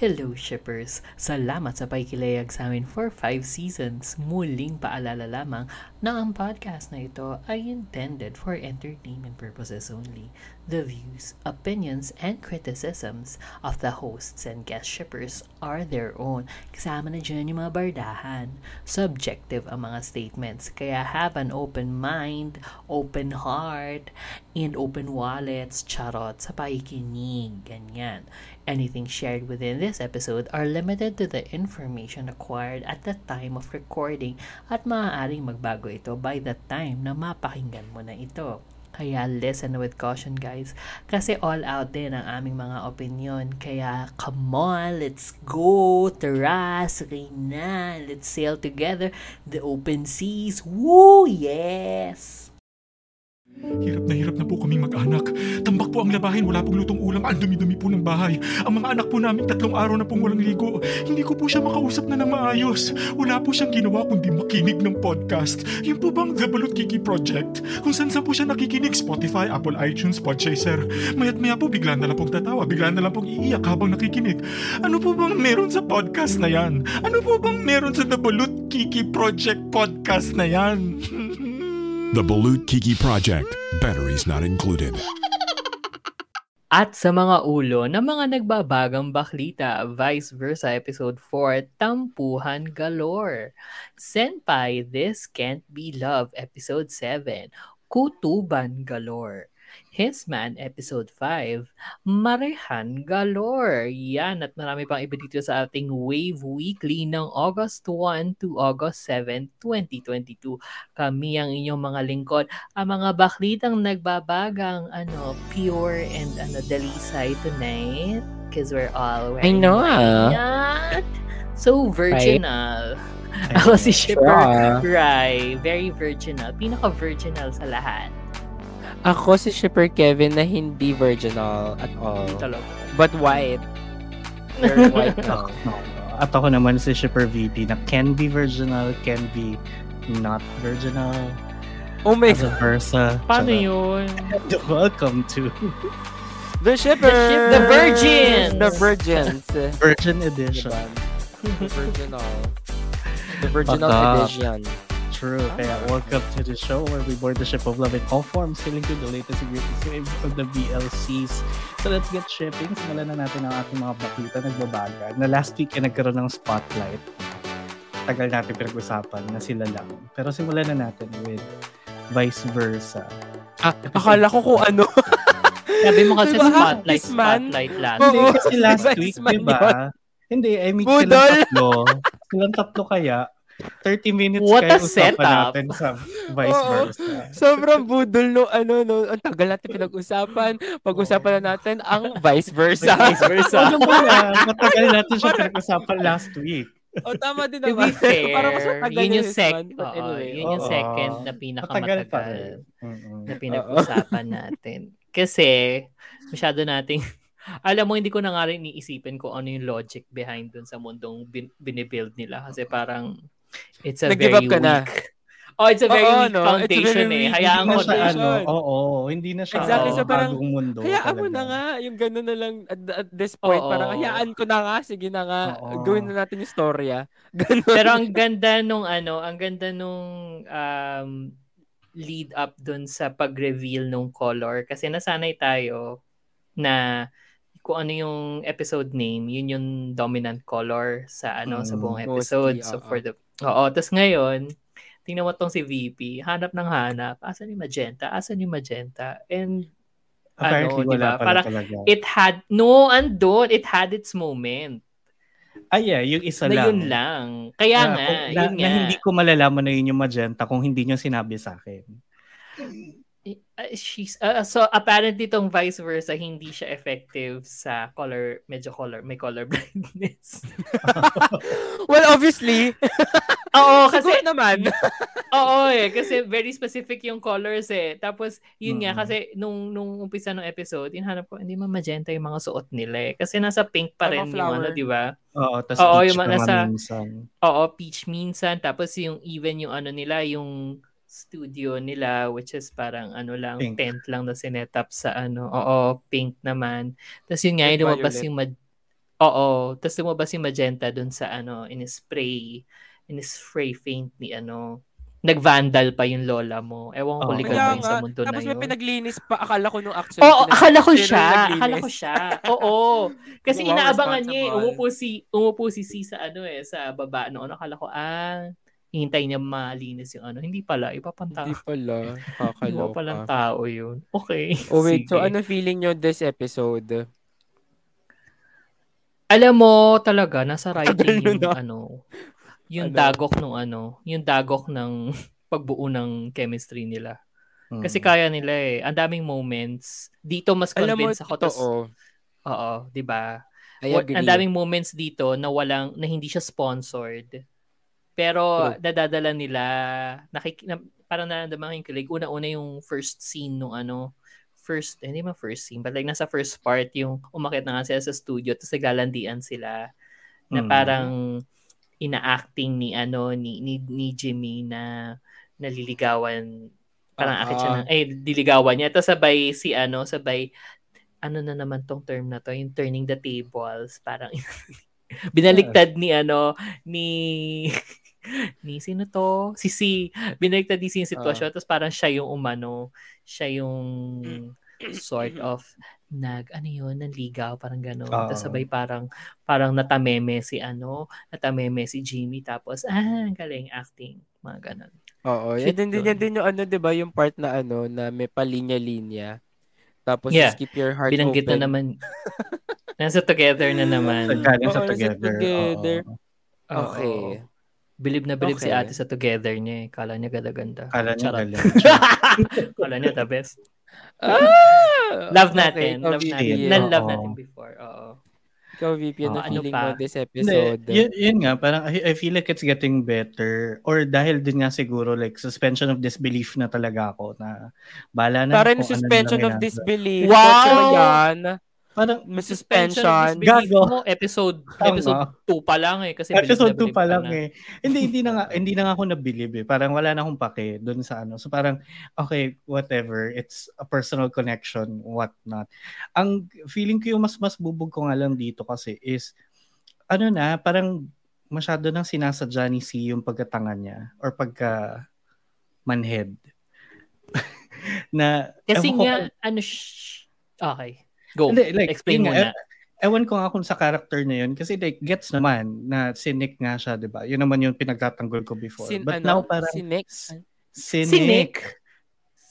Hello shippers! Salamat sa pakikilayag sa amin for 5 seasons. Muling paalala lamang na ang podcast na ito ay intended for entertainment purposes only. The views, opinions, and criticisms of the hosts and guest shippers are their own. Kasama na dyan yung mga bardahan. Subjective ang mga statements, kaya have an open mind, open heart, and open wallets, charot, sa pakikinig. Ganyan. Anything shared within this episode are limited to the information acquired at the time of recording at maaaring magbago ito by the time na mapakinggan mo na ito. Kaya listen with caution guys. Kasi all out din ang aming mga opinion. Kaya come on, let's go. Tara, na. Let's sail together. The open seas. Woo! Yes! Hirap na hirap na po kaming mag-anak. Tambak po ang labahin, wala pong lutong ulam, ang dumi-dumi po ng bahay. Ang mga anak po namin tatlong araw na pong walang ligo. Hindi ko po siya makausap na ng maayos. Wala po siyang ginawa kundi makinig ng podcast. Yun po bang The Balut Kiki Project? Kung saan saan po siya nakikinig, Spotify, Apple iTunes, Podchaser. Mayat maya po bigla na lang pong tatawa, bigla na lang pong iiyak habang nakikinig. Ano po bang meron sa podcast na yan? Ano po bang meron sa The Balut Kiki Project podcast na yan? The Balut Kiki Project. Batteries not included. At sa mga ulo ng mga nagbabagang baklita, vice versa episode 4, Tampuhan Galore. Senpai, This Can't Be Love episode 7, Kutuban Galore. His Man Episode 5, Marehan Galore. Yan at marami pang iba dito sa ating Wave Weekly ng August 1 to August 7, 2022. Kami ang inyong mga lingkod, ang mga baklitang nagbabagang ano, pure and ano, delisay tonight because we're all wearing I know. white. So virginal. Ako si Shipper Rai. Very virginal. Pinaka-virginal sa lahat. Ako si Shipper Kevin na hindi virginal at all. Talaga. But white. Very white lang. At ako naman si Shipper VP na can be virginal, can be not virginal. Oh my As a God. versa. Paano Charot. yun? Welcome to The Shipper! The ship- the virgins! The virgins. Virgin Edition. Diba? The virginal. The virginal Pagka- edition. True. Kaya welcome to the show where we board the ship of love in all forms, sailing to the latest and greatest waves of the BLCs. So let's get shipping. Simulan na natin ang ating mga baklita nagbabaga. Na last week ay nagkaroon ng spotlight. Tagal natin pinag-usapan na sila lang. Pero simulan na natin with vice versa. Ah, akala ko kung ano. Sabi mo kasi Diba? spotlight, spotlight last. Hindi, kasi last week, man di ba? Hindi, I mean, Budol! silang tatlo. silang tatlo kaya. 30 minutes What kayo a usapan setup! natin sa vice Oo. versa. Sobrang budol no, ano, no, ang tagal natin pinag-usapan. Pag-usapan na natin ang vice versa. Vice versa. Ano ba na? Matagal natin siya pinag-usapan last week. o, tama din To naman. be fair, Parang mas matagal yun yung, sec, one, but anyway, yun yung oo. second na Matagal pa pinakamatagal rin. Mm-mm. na pinag-usapan natin. Kasi, masyado nating, alam mo, hindi ko na nga rin iisipin kung ano yung logic behind dun sa mundong bin, binibuild nila. Kasi parang, it's a Nag-give very up ka na. weak, Oh, it's a very Oo, weak no? It's a foundation very eh. weak Hayaan ko na na. ano, oo, hindi na siya Exactly, so parang, bagong mundo. Hayaan mo na nga, yung gano'n na lang at, at this point, Oo. parang hayaan ko na nga, sige na nga, Oo. gawin na natin yung storya. Ganun. Pero ang ganda nung ano, ang ganda nung um, lead up dun sa pag-reveal nung color. Kasi nasanay tayo na kung ano yung episode name, yun yung dominant color sa ano sa Mm, buong mostly, episode. so oo. for the Oo, tapos ngayon, tingnan mo tong si VP, hanap ng hanap, asan yung magenta? Asan yung magenta? And Apparently, ano, wala diba? Parang talaga. it had no andon, it had its moment. Ay, yeah, yung isa na lang. yun lang. Kaya Yeah, nga, kung- na, yun na nga. hindi ko malalaman na yun yung magenta kung hindi nyo sinabi sa akin. Uh, she's uh, so apparently tong vice versa hindi siya effective sa color medyo color may color blindness. well, obviously, Oo kasi naman. oo eh kasi very specific yung colors eh. Tapos yun nga Mm. kasi nung nung umpisa ng episode, hinanap ko hindi man magenta yung mga suot nila eh. Kasi nasa pink pa rin yung ano, di ba? Oo, tas Oo, peach yung nasa- minsan. Oo, peach minsan tapos yung even yung ano nila yung studio nila which is parang ano lang Pink. tent lang na sinet up sa ano. Oo, pink naman. Tapos yun nga Yung yung lumabas violet. yung mag Oo, tapos lumabas si Magenta dun sa ano, in spray, in spray paint ni ano, nag-vandal pa yung lola mo. Ewan ko Oo. legal ba yun sa mundo na tapos may yun. pinaglinis pa. Akala ko nung actually. Oo, pinag- akala ko siya. yung? Akala ko siya. Oo. Kasi Wow, inaabangan niya eh. Umupo si, umupo si C sa ano eh, sa baba noon. Akala ko, ah, hintay niya malinis yung ano. Hindi pala, iba pang tao. Hindi pala. Iba Kakaloka. palang tao yun. Okay. Oh wait, so sige. ano feeling nyo this episode? Alam mo talaga, nasa writing nyo yung na. ano, yung Ano? dagok nung ano, yung dagok ng pagbuo ng chemistry nila. Mm. Kasi kaya nila eh. Ang daming moments. Dito mas Alam mo, convinced ako. tas- totoo. Oo, di ba? Ang daming moments dito na walang na hindi siya sponsored. Pero True. nadadala nila nakik na, parang nararamdaman ko yung kilig. Una-una yung first scene nung ano first, eh, hindi man first scene, but like nasa first part yung umakit na nga sila sa studio tapos naglalandian sila na Mm. parang ina-acting ni ano ni ni, ni Jimmy na naliligawan parang Ah, akit siya ah. ng eh diligawan niya tapos sabay si ano sabay ano na naman tong term na to yung turning the tables parang binaliktad ni ano ni ni sino to si si binaliktad si yung sitwasyon tapos parang siya yung umano siya yung sort of nag ano yun nanligaw parang gano'n Oo. tapos sabay parang parang natameme si ano natameme si Jimmy tapos ah galing acting mga ganon Oo, yan Shit din, din, yun. yan din yung ano, 'di ba, yung part na ano na may palinya-linya. Tapos Yeah. just keep your heart binanggit open. na naman nasa together na naman nasa together. together. oo. Okay. Bilib na bilib si Okay. ate sa together niya eh. Kala niya ganda-ganda. Kala niya Charot. galing. Kala niya the best. Ah! Love Okay, natin. ikaw, love VP. natin. Oo. Nan-love natin before. Oo. Ikaw, VP, ano Oh, ano feeling pa? mo this Hindi, episode? yun, yun nga, parang I, I feel like it's getting better. Or dahil din nga siguro like suspension of disbelief na talaga ako na bala na Parang ano suspension lang of disbelief. Wow! Yan? Parang May Suspension Gago. mo, episode Tama. episode 2 pa lang eh. Kasi episode 2 bilib na bilib pa lang na. eh. Hindi hindi na nga hindi na nga ako nabilib eh. Parang wala na akong pake doon sa ano. So parang okay, whatever. It's a personal connection, what not. Ang feeling ko yung mas mas bubog ko nga lang dito kasi is ano na, parang masyado nang sinasadya ni C yung pagkatanga niya or pagka manhead. na Kasi ko nga, kung- ano, sh- okay. Go. Hindi, like, Explain mo na. e- Ewan ko nga kung sa character na yun kasi like gets naman na cynic nga siya, 'di ba? Yun naman yung pinagtatanggol ko before. Sin, But ano, now parang si Nick. cynic. Si Nick.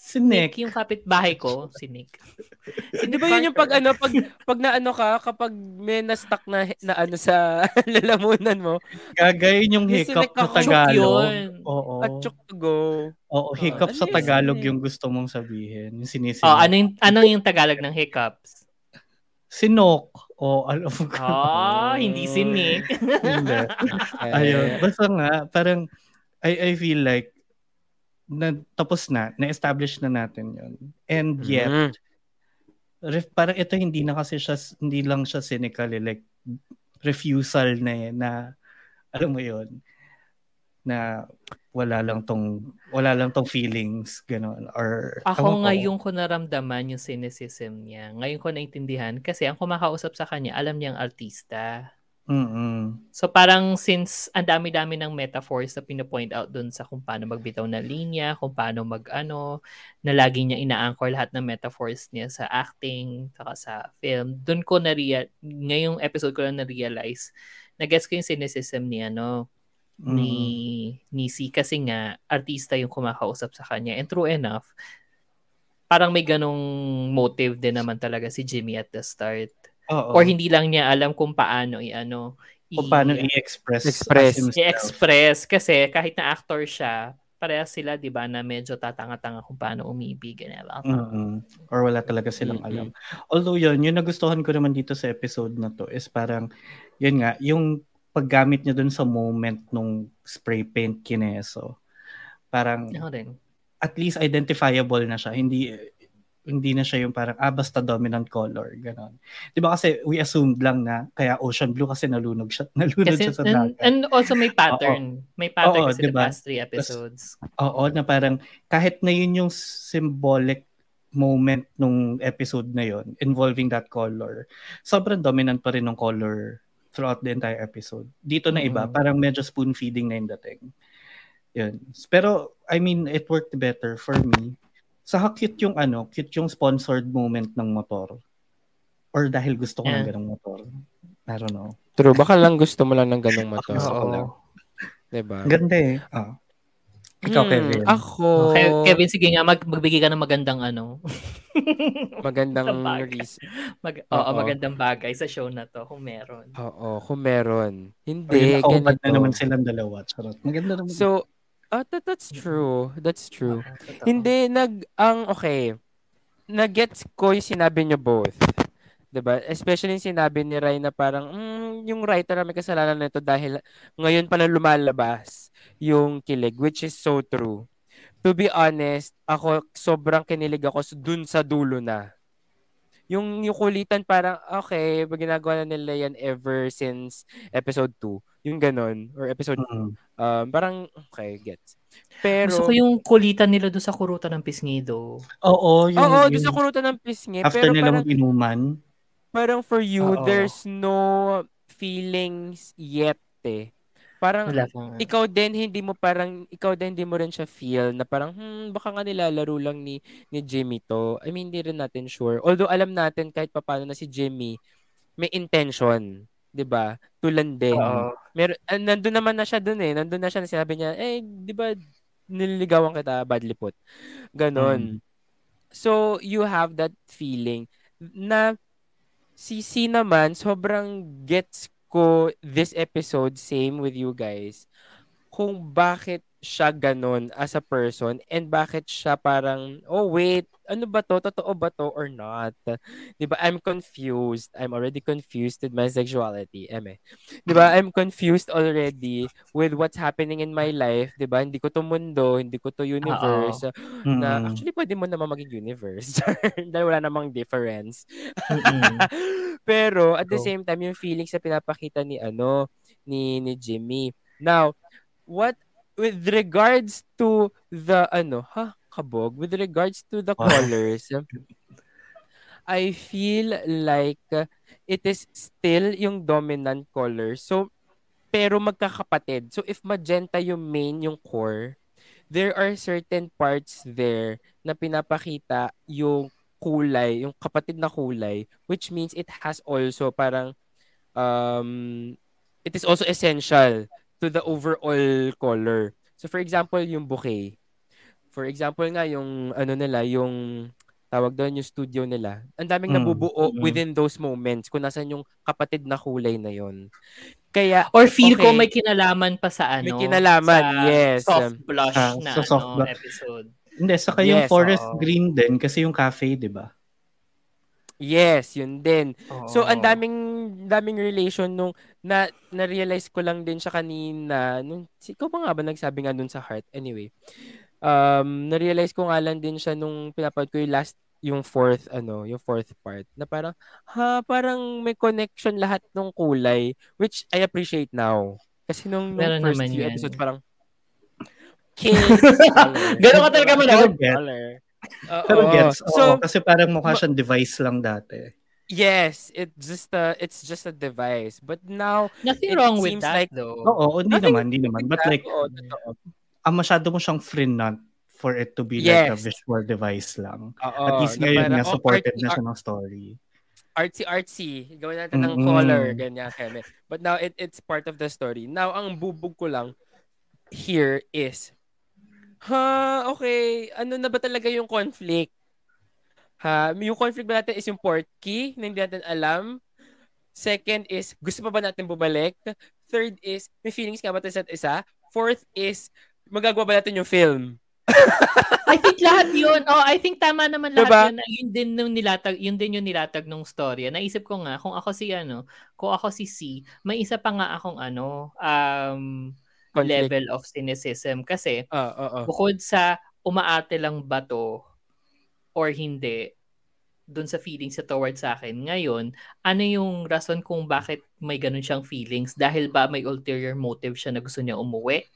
Cynic. Nick, yung kapitbahay ko, si Nick. Si Di ba yun yung pag ano, pag, pag na ano ka, kapag may na-stuck na, na ano sa lalamunan mo, Gagayin yung Yung hiccup cynic sa. Tagalog. Oo. at go. Oo, hiccup ano sa yung Tagalog cynic? yung gusto mong sabihin. Yung sinisinig. Oh, ano yung, ano yung Tagalog ng hiccups? Sinok. O, alam mo ko. Oh, hindi si Nick. Hindi. Ayun. Basta nga, parang, I, I feel like, na, tapos na, na-establish na natin yun. And yet, Mhm. ref, parang ito hindi na kasi siya, hindi lang siya cynical, eh, like, refusal na eh, na, alam mo yun, na wala lang tong, wala lang tong feelings, gano'n, or, Ako ko. ngayon ko naramdaman yung cynicism niya. Ngayon ko naintindihan kasi ang kumakausap sa kanya, alam niyang artista. Mm-mm. So parang since ang dami-dami ng metaphors na pinapoint out dun sa kung paano magbitaw na linya, kung paano mag-ano, na lagi niya ina-anchor lahat ng metaphors niya sa acting, saka sa film. Dun ko na ngayong episode ko lang na-realize, na-guess ko yung cynicism ni ano, ni, ni C kasi nga artista yung kumakausap sa kanya. And true enough, parang may ganong motive din naman talaga si Jimmy at the start. Oo. Or hindi lang niya alam kung paano i-ano, kung paano i-express Express. i-express kasi kahit na actor siya, parehas sila 'di ba na medyo tatanga-tanga kung paano umibig and all. Mm-mm. Or wala talaga silang Mm-mm. alam. Although yun, yung nagustuhan ko naman dito sa episode na to is parang, yun nga, yung paggamit niya dun sa moment nung spray paint kineso. Parang, Ako din. at least identifiable na siya. Hindi hindi na siya yung parang, ah, basta dominant color, ganon. Di ba kasi we assumed lang na, kaya ocean blue kasi nalunog siya, nalunod Kasi siya sa and, dagat. and also may pattern. May pattern Oo, kasi the diba? past three episodes. Oo, na parang kahit na yun yung symbolic moment nung episode na yon involving that color, sobrang dominant pa rin ng color throughout the entire episode. Dito na iba, Mm. parang medyo spoon feeding na yung dating. Yun. Pero, I mean, it worked better for me. Saka cute yung ano, cute yung sponsored moment ng motor. Or dahil gusto ko ng Yeah. ganong motor. I don't know. True, baka lang gusto mo lang ng ganong motor. Gusto ko lang. Diba? Ganda eh. Ah. Ikaw, Hmm, Kevin. Ako, Ke- Kevin, sige nga, mag- magbigay ka ng magandang ano. magandang reason. Mag- oo, Oo. magandang bagay sa show na to, kung meron. Oo, kung meron. Or Hindi, yun, na ganito. naman silang dalawa. Charot. Maganda naman. So, ah, that, that's true. That's true. Totoo. Hindi, nag, ang, okay. Nag-gets ko yung sinabi niyo both. 'Di ba? Especially yung sinabi ni Rai na parang, mm, yung writer na may kasalanan nito dahil ngayon pala lumalabas yung kilig, which is so true. To be honest, ako sobrang kinilig ako s- dun sa dulo na. Yung, yung kulitan parang, okay, ginagawa na nila yan ever since episode 2. Yung ganon. Or episode, Mm. um, parang, okay, gets. Pero, Gusto ko yung kulitan nila doon sa kurutan ng pisngido. Oo, yung, Oo, yung doon sa kurutan ng pisngi. after Pero nila parang, mag-inuman. Parang for you, Oo. there's no feelings yet eh. Parang, Wala pang... ikaw din, hindi mo parang, ikaw din, hindi mo rin siya feel na parang, hmm, baka nga nilalaro lang ni, ni Jimmy to. I mean, hindi rin natin sure. Although, alam natin kahit papano na si Jimmy, may intention. 'di ba? Tulanding. Oo. Mer ah, nandun naman na siya dun eh. Nandun na siya na sinabi niya, eh, 'di ba nililigawan kita, badly put. Ganon. So, you have that feeling na si C naman, sobrang gets ko this episode, same with you guys, kung bakit siya ganon as a person and bakit siya parang, oh wait, ano ba to? Totoo ba to or not? 'Di ba? I'm confused. I'm already confused with my sexuality. Eme. 'Di ba? I'm confused already with what's happening in my life, 'di ba? Hindi ko to mundo, hindi ko to universe. Na Mm. actually pwede mo naman maging universe. Dahil wala namang difference. Mm-mm. Pero at the same time yung feelings na pinapakita ni ano ni ni Jimmy. Now, what with regards to the ano, ha, kabog, with regards to the What? colors, I feel like it is still yung dominant color. So, pero magkakapatid. So, if magenta yung main, yung core, there are certain parts there na pinapakita yung kulay, yung kapatid na kulay, which means it has also parang, um, it is also essential to the overall color. So, for example, yung bouquet. For example nga, yung ano nila, yung tawag doon yung studio nila. Ang daming Mm, nabubuo mm. within those moments kung nasan yung kapatid na kulay na yon. Kaya, Or feel ko Okay. may kinalaman pa sa ano. May kinalaman, sa yes. Soft blush Ah, na sa soft ano, blush. episode. Hindi, saka yung Yes, forest oo. green din kasi yung cafe, di ba? Yes, yun din. So, ang Oo. daming, daming relation nung, na, na-realize ko lang din siya kanina, nung, si, ikaw pa nga ba nagsabi nga dun sa heart? Anyway, um, na-realize ko nga lang din siya nung pinapanood ko yung last, yung fourth, ano, yung fourth part, na parang, ha, parang may connection lahat ng kulay, which I appreciate now. Kasi nung, nung Meron first naman few yan. episodes, parang, color. Ganun ka talaga manood? Color. Pero gets, oo, So, kasi parang mukha siyang device lang dati. Yes, it just a it's just a device. But now, Nothing wrong with that like- though. Oo, hindi Nothing naman, hindi naman. But like, oo, totoo. ang masyado mo siyang frenant for it to be like a Yes. visual device lang. Oo, At least na ngayon parang, nga, oh, supported artsy, na siya ng story. artsy artsy. Gawin natin ng Mm-mm. color, ganyan keme. But now it it's part of the story. Now ang bubog ko lang here is ha, okay, ano na ba talaga yung conflict? Ha, yung conflict ba natin is yung portkey na hindi natin alam? Second is, gusto pa ba natin bumalik? Third is, may feelings ka ba tayo sa isa? Fourth is, magagawa ba natin yung film? I think lahat yun. Oh, I think tama naman lahat Diba? yun. na Yun din nung nilatag, yun din yung nilatag nung story. Naisip ko nga kung ako si ano, kung ako si C, may isa pa nga akong ano, um Conflict. level of cynicism kasi Ah, oo, oo. bukod sa umaate lang ba to or hindi dun sa feelings sa towards sa akin. Ngayon, ano yung rason kung bakit may ganun siyang feelings? Dahil ba may ulterior motive siya na gusto niya umuwi?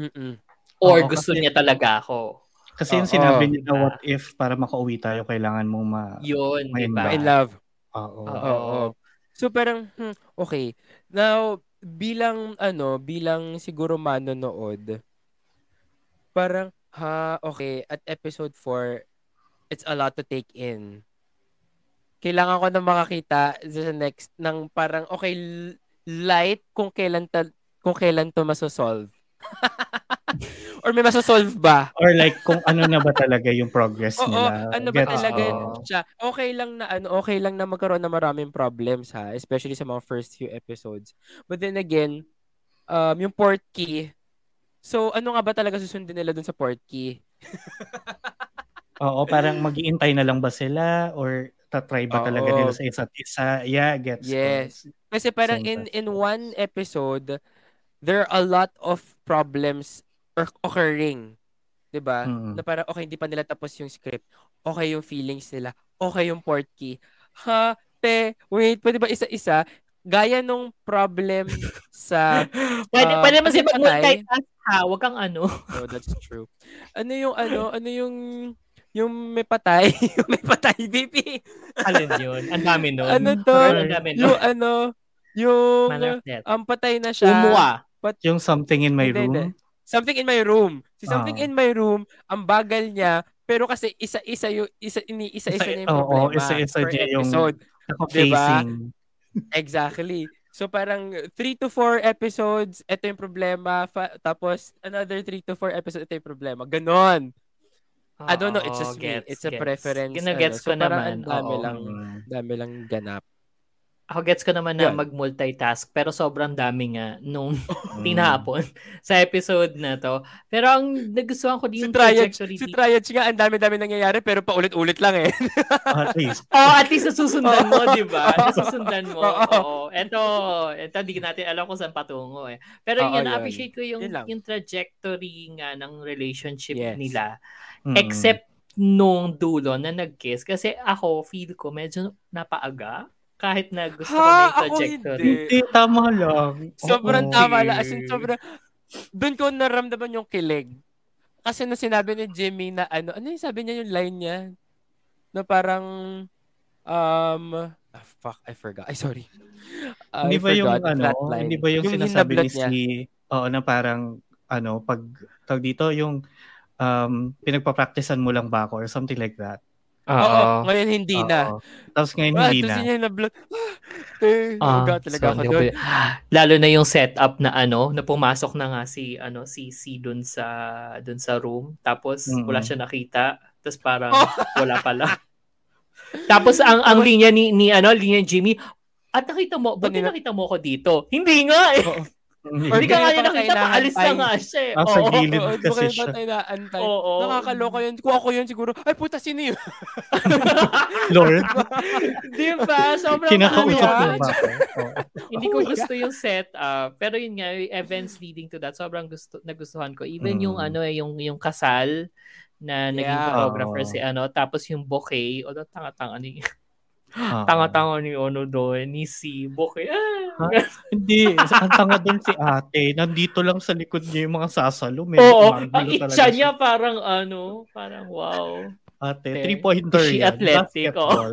Mm-mm. Or Oo, gusto kasi- niya talaga ako? Kasi yung sinabi niya na Diba? what if para makauwi tayo, kailangan mong ma... Yun, di ba? In love. Oo. Oo. Oo. So parang hmm, okay. Now bilang ano, bilang siguro manonood parang ha okay at episode 4 it's a lot to take in. Kailangan ko na makakita sa next ng parang okay light kung kailan ta, kung kailan to masosolve. Or may masosolve ba? Or like kung ano na ba talaga yung progress Oo, nila. ano ba Gets talaga ko. siya? Okay lang na ano, okay lang na magkaroon ng maraming problems ha, especially sa mga first few episodes. But then again, um yung port key. So ano nga ba talaga susundin nila dun sa port key? Oo, parang mag-iintay na lang ba sila or tatry ba talaga Oo. nila sa isa't isa? Yeah, gets ko. Yes. Kasi parang in in one episode there are a lot of problems occurring. 'Di ba? Mm. Na parang okay, hindi pa nila tapos yung script. Okay yung feelings nila. Okay yung port key. Ha, te, wait, pwede ba isa-isa? Gaya nung problem sa Pwede, Ah, pwede naman si mag-multitask ha. Huwag kang ano. Oh, that's true. Ano yung ano, ano yung yung may patay, yung may patay, BP. Alin yun? Ang dami nun. Ano to? Ang dami nun. Yung ano, yung ang patay na siya. Umuwa. Yung something in my Hindi, room. hindi. Something in my room. Si something Ah. in my room, ang bagal niya, pero kasi isa-isa yung isa ini isa-isa Isa- na yung oo, problema. isa-isa per niya yung- episode. Diba? Exactly. So parang 3 to 4 episodes, ito yung problema. Fa- tapos another 3 to 4 episodes, ito yung problema. Ganon. I don't know, it's Oo, just me. gets, It's a gets. preference. Ginagets ano. ko So, parang naman. ang dami oo. lang, Mm. dami lang ganap. Ako gets ko naman na Yun. mag-multitask pero sobrang dami nga nung Mm. tinapon sa episode na to. Pero ang nagustuhan ko Si din yung Triage, trajectory si. Triage nga, ang dami-dami nangyayari pero paulit-ulit lang eh. At least. Oh, at least nasusundan mo, di ba? Nasusundan mo. Oo. Ito, ito, hindi natin alam kung saan patungo eh. Pero Oo, yun, na-appreciate ko yung, Yun yung trajectory nga ng relationship Yes. nila. Mm. Except nung dulo na nag-kiss. Kasi ako, feel ko medyo napaaga. Kahit na gusto ko na Ha? yung Ako trajectory. hindi. Hindi, tama lang. Sobrang Oo. tama lang. As in, sobrang... Doon ko naramdaman yung kilig. Kasi nung sinabi ni Jimmy na ano, ano yung sabi niya yung line niya? Na parang, um, ah, fuck, I forgot. Ay, sorry. Ah, Hindi I ba yung ano, line. hindi ba yung, sinasabi hinablot ni niya. si Oo na parang ano pag tag dito yung um pinagpa-practicean mo lang ba ako or something like that. Oo, ngayon hindi na. Oo. Tapos ngayon Ah, hindi tapos na. yun yung nablot. eh, naga talaga so, ako ko doon. Lalo na yung setup na ano, na pumasok na nga si ano si si dun sa dun sa room tapos Mm. wala siya nakita tapos parang Oh. wala pala. tapos ang ang linya ni ni ano, linya ni Jimmy, at nakita mo, ba't nakita mo ako dito? Hindi nga eh. Oo. Hindi. Hindi ka nga niya pa nakita, kailangan paalis na nga siya eh. Ah, sa Oo. gilid. Oo, kasi siya. tayo naantay. Oo. Nakakaloka yun. Kung ako yun siguro, ay puta, sino yun? Lord, Di ba? Sobrang kinakausap mo yan. ba? Oo. Hindi Oh ko gusto yung setup. Pero yun nga, yung events leading to that, sobrang gusto, nagustuhan ko. Even Mm. yung ano eh, yung, yung kasal na naging Yeah. photographer Oo. si ano, tapos yung bouquet, o tanga-tanga ni, Oo. tanga-tanga ni ano doon, ni si bouquet. Ah, Hindi, ang tanga doon si ate. Nandito lang sa likod niya yung mga sasalo. Medyo Oo, umagulo ang talaga itcha siya. niya parang ano, parang wow. Ate, Ate, three-pointer she yan. athletic, oh. Basketball.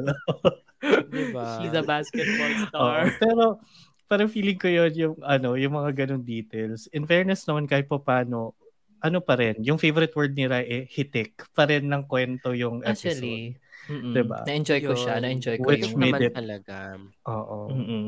Diba? She's a basketball Oo, star. pero parang feeling ko yun yung ano, yung mga ganong details. In fairness naman kahit pa paano, ano pa rin, yung favorite word ni Rai, eh, hitik pa rin ng kwento yung episode. Actually, mm-mm. Diba? na-enjoy ko siya, Yun. na-enjoy ko Which yung... made naman it- talaga. Oo. Mm-mm.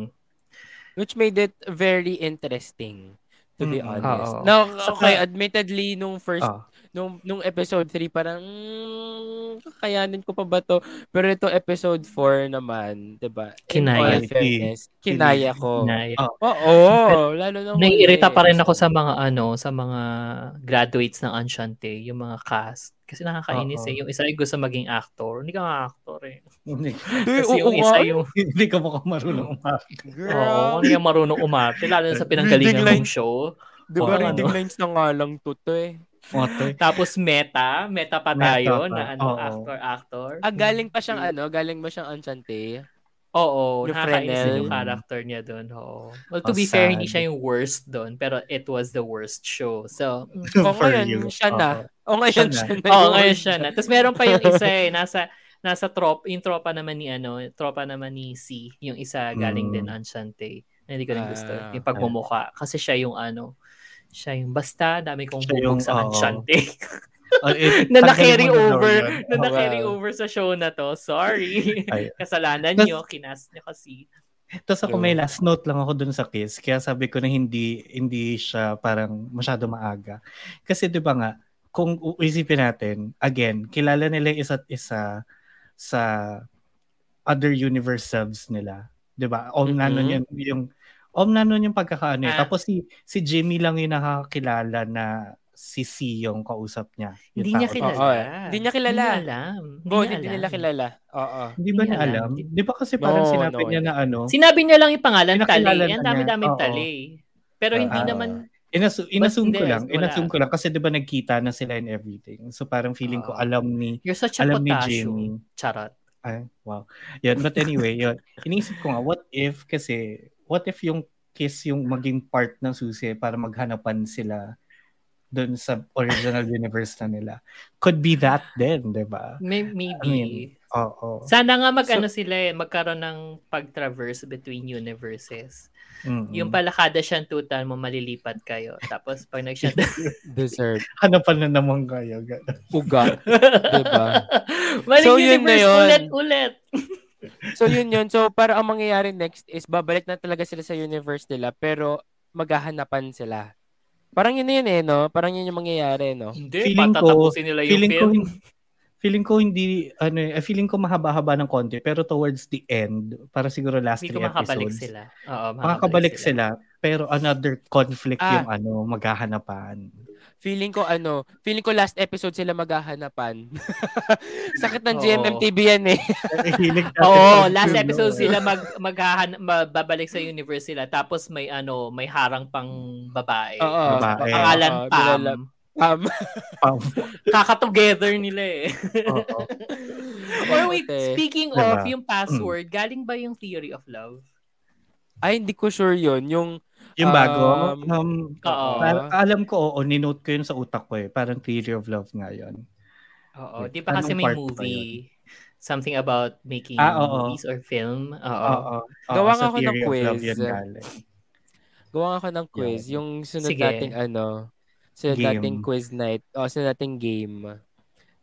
Which made it very interesting to be Mm, honest. oo. Now, okay, admittedly nung first Ah, nung nung episode 3 parang mm, kakayanin ko pa ba to? Pero ito episode 4 naman, 'di ba? In Kinaya. fairness, kinaya ko. Na, Oo, lalo na Naiirita pa rin ako sa mga ano, sa mga graduates ng Enchante, yung mga cast. Kasi nakakainis Oo. eh. Yung isa ay gusto maging actor. Hindi ka nga actor eh. Kasi yung oo isa yung, hindi ka mukhang marunong umarte. oo, Girl. hindi ka marunong umarte. Lalo na sa pinanggalingan ng show. Di ba Oo, reading ano? lines na nga lang to, to eh. Ate. Tapos meta, meta pa Meta tayo pa, na ano, oo. actor, actor. Ah, galing pa siyang ano? Galing ba siyang Enchante? Oo, Yung nakakainis din yung character niya doon. Oo. Well, to Oh, be fair, hindi sad. siya yung worst doon, pero it was the worst show. So. O For ngayon, you. siya na. Oo. O ngayon, Siya siya na. na. Oo, yung ngayon siya na. Tapos meron pa yung isa eh, nasa nasa trop, yung tropa naman ni ano, tropa naman ni C, yung isa galing Mm. din Anshante. Na hindi ko rin gusto. Ah, yung pagmumukha. Kasi siya yung ano, siya yung basta, dami kong bubog sa. Anshante. Oh, eh, na na-carry na over, na Oh, na-carry wow. over sa show na to. Sorry. Kasalanan Tas- nyo, kinas nyo kasi. Tapos ako may last note lang ako dun sa kiss. Kaya sabi ko na hindi hindi siya parang masyado maaga. Kasi 'di ba nga, kung uisipin natin, again, kilala nila yung isa't isa sa other universe selves nila. 'Di ba? Om Mhm. nanon yun yung om nanon yung pagkakaano. eh. Ah. Tapos si si Jimmy lang yung nakakilala na si C yung kausap niya. Yung Hindi niya kilala. Oo, eh. Hindi niya kilala. Hindi niya alam. Go, hindi nila kilala. Oo. Hindi ba Hindi niya niya alam? alam. Di ba kasi parang No, sinabi no, niya na ano? Sinabi niya lang yung pangalan, Tali. Ang dami-daming niya. Tali. Pero hindi Ah. naman, Inasu- inassume ko hindi, lang, wala. inassume ko lang kasi 'di ba nagkita na sila and everything. So parang feeling ko Ah. alam ni you're such a alam ni. Jimmy. Charot. Ay, wow. Yun, but anyway, yun. Iniisip ko nga what if kasi what if yung kiss yung maging part ng susi para maghanapan sila doon sa original universe na nila. Could be that then, 'di ba? May, maybe. I mean, Oo. Sana nga mag-ano sila eh, magkaroon ng pag-traverse between universes. Mm-mm. Yung pala kada shantutan mo, malilipat kayo. Tapos pag nag-shantutan, Deserve. hanapan na naman kayo. Uga. diba? Maling So, yun na yun. ulit, ulit. So yun yun. So para ang mangyayari next is babalik na talaga sila sa universe nila pero maghahanapan sila. Parang yun na yun eh, no? Parang yun yung mangyayari, no? Hindi, Feeling ko- patatapusin nila yung feeling ko film. hin- feeling ko hindi ano eh, feeling ko mahaba-haba ng konti pero towards the end para siguro last Hindi three ko makabalik episodes sila. Oo, makakabalik sila. pero another conflict Ah. yung ano maghahanapan Feeling ko ano, feeling ko last episode sila maghahanapan. Sakit ng. GMMTV yan eh. Oo, last episode sila mag maghahan babalik sa universe sila tapos may ano, may harang pang babae. Oo. Babae. Pangalan Oo, Pam. nilala- Pam. Pam. Kaka-together nila eh. Oo. Or wait, Okay. speaking Diba? of yung password, galing ba yung theory of love? Ay, hindi ko sure yun. Yung, yung bago Um, um, Oo. alam ko oo ninote ko yun sa utak ko eh parang theory of love nga yun Oo, di ba kasi may movie something about making Ah, oo. movies or film? Oo. oo oo, Gawa nga ako ng quiz. gawa ako ng quiz. Yeah. Yung sunod Sige. nating ano, sunod Game. nating quiz night. O, sunod nating game.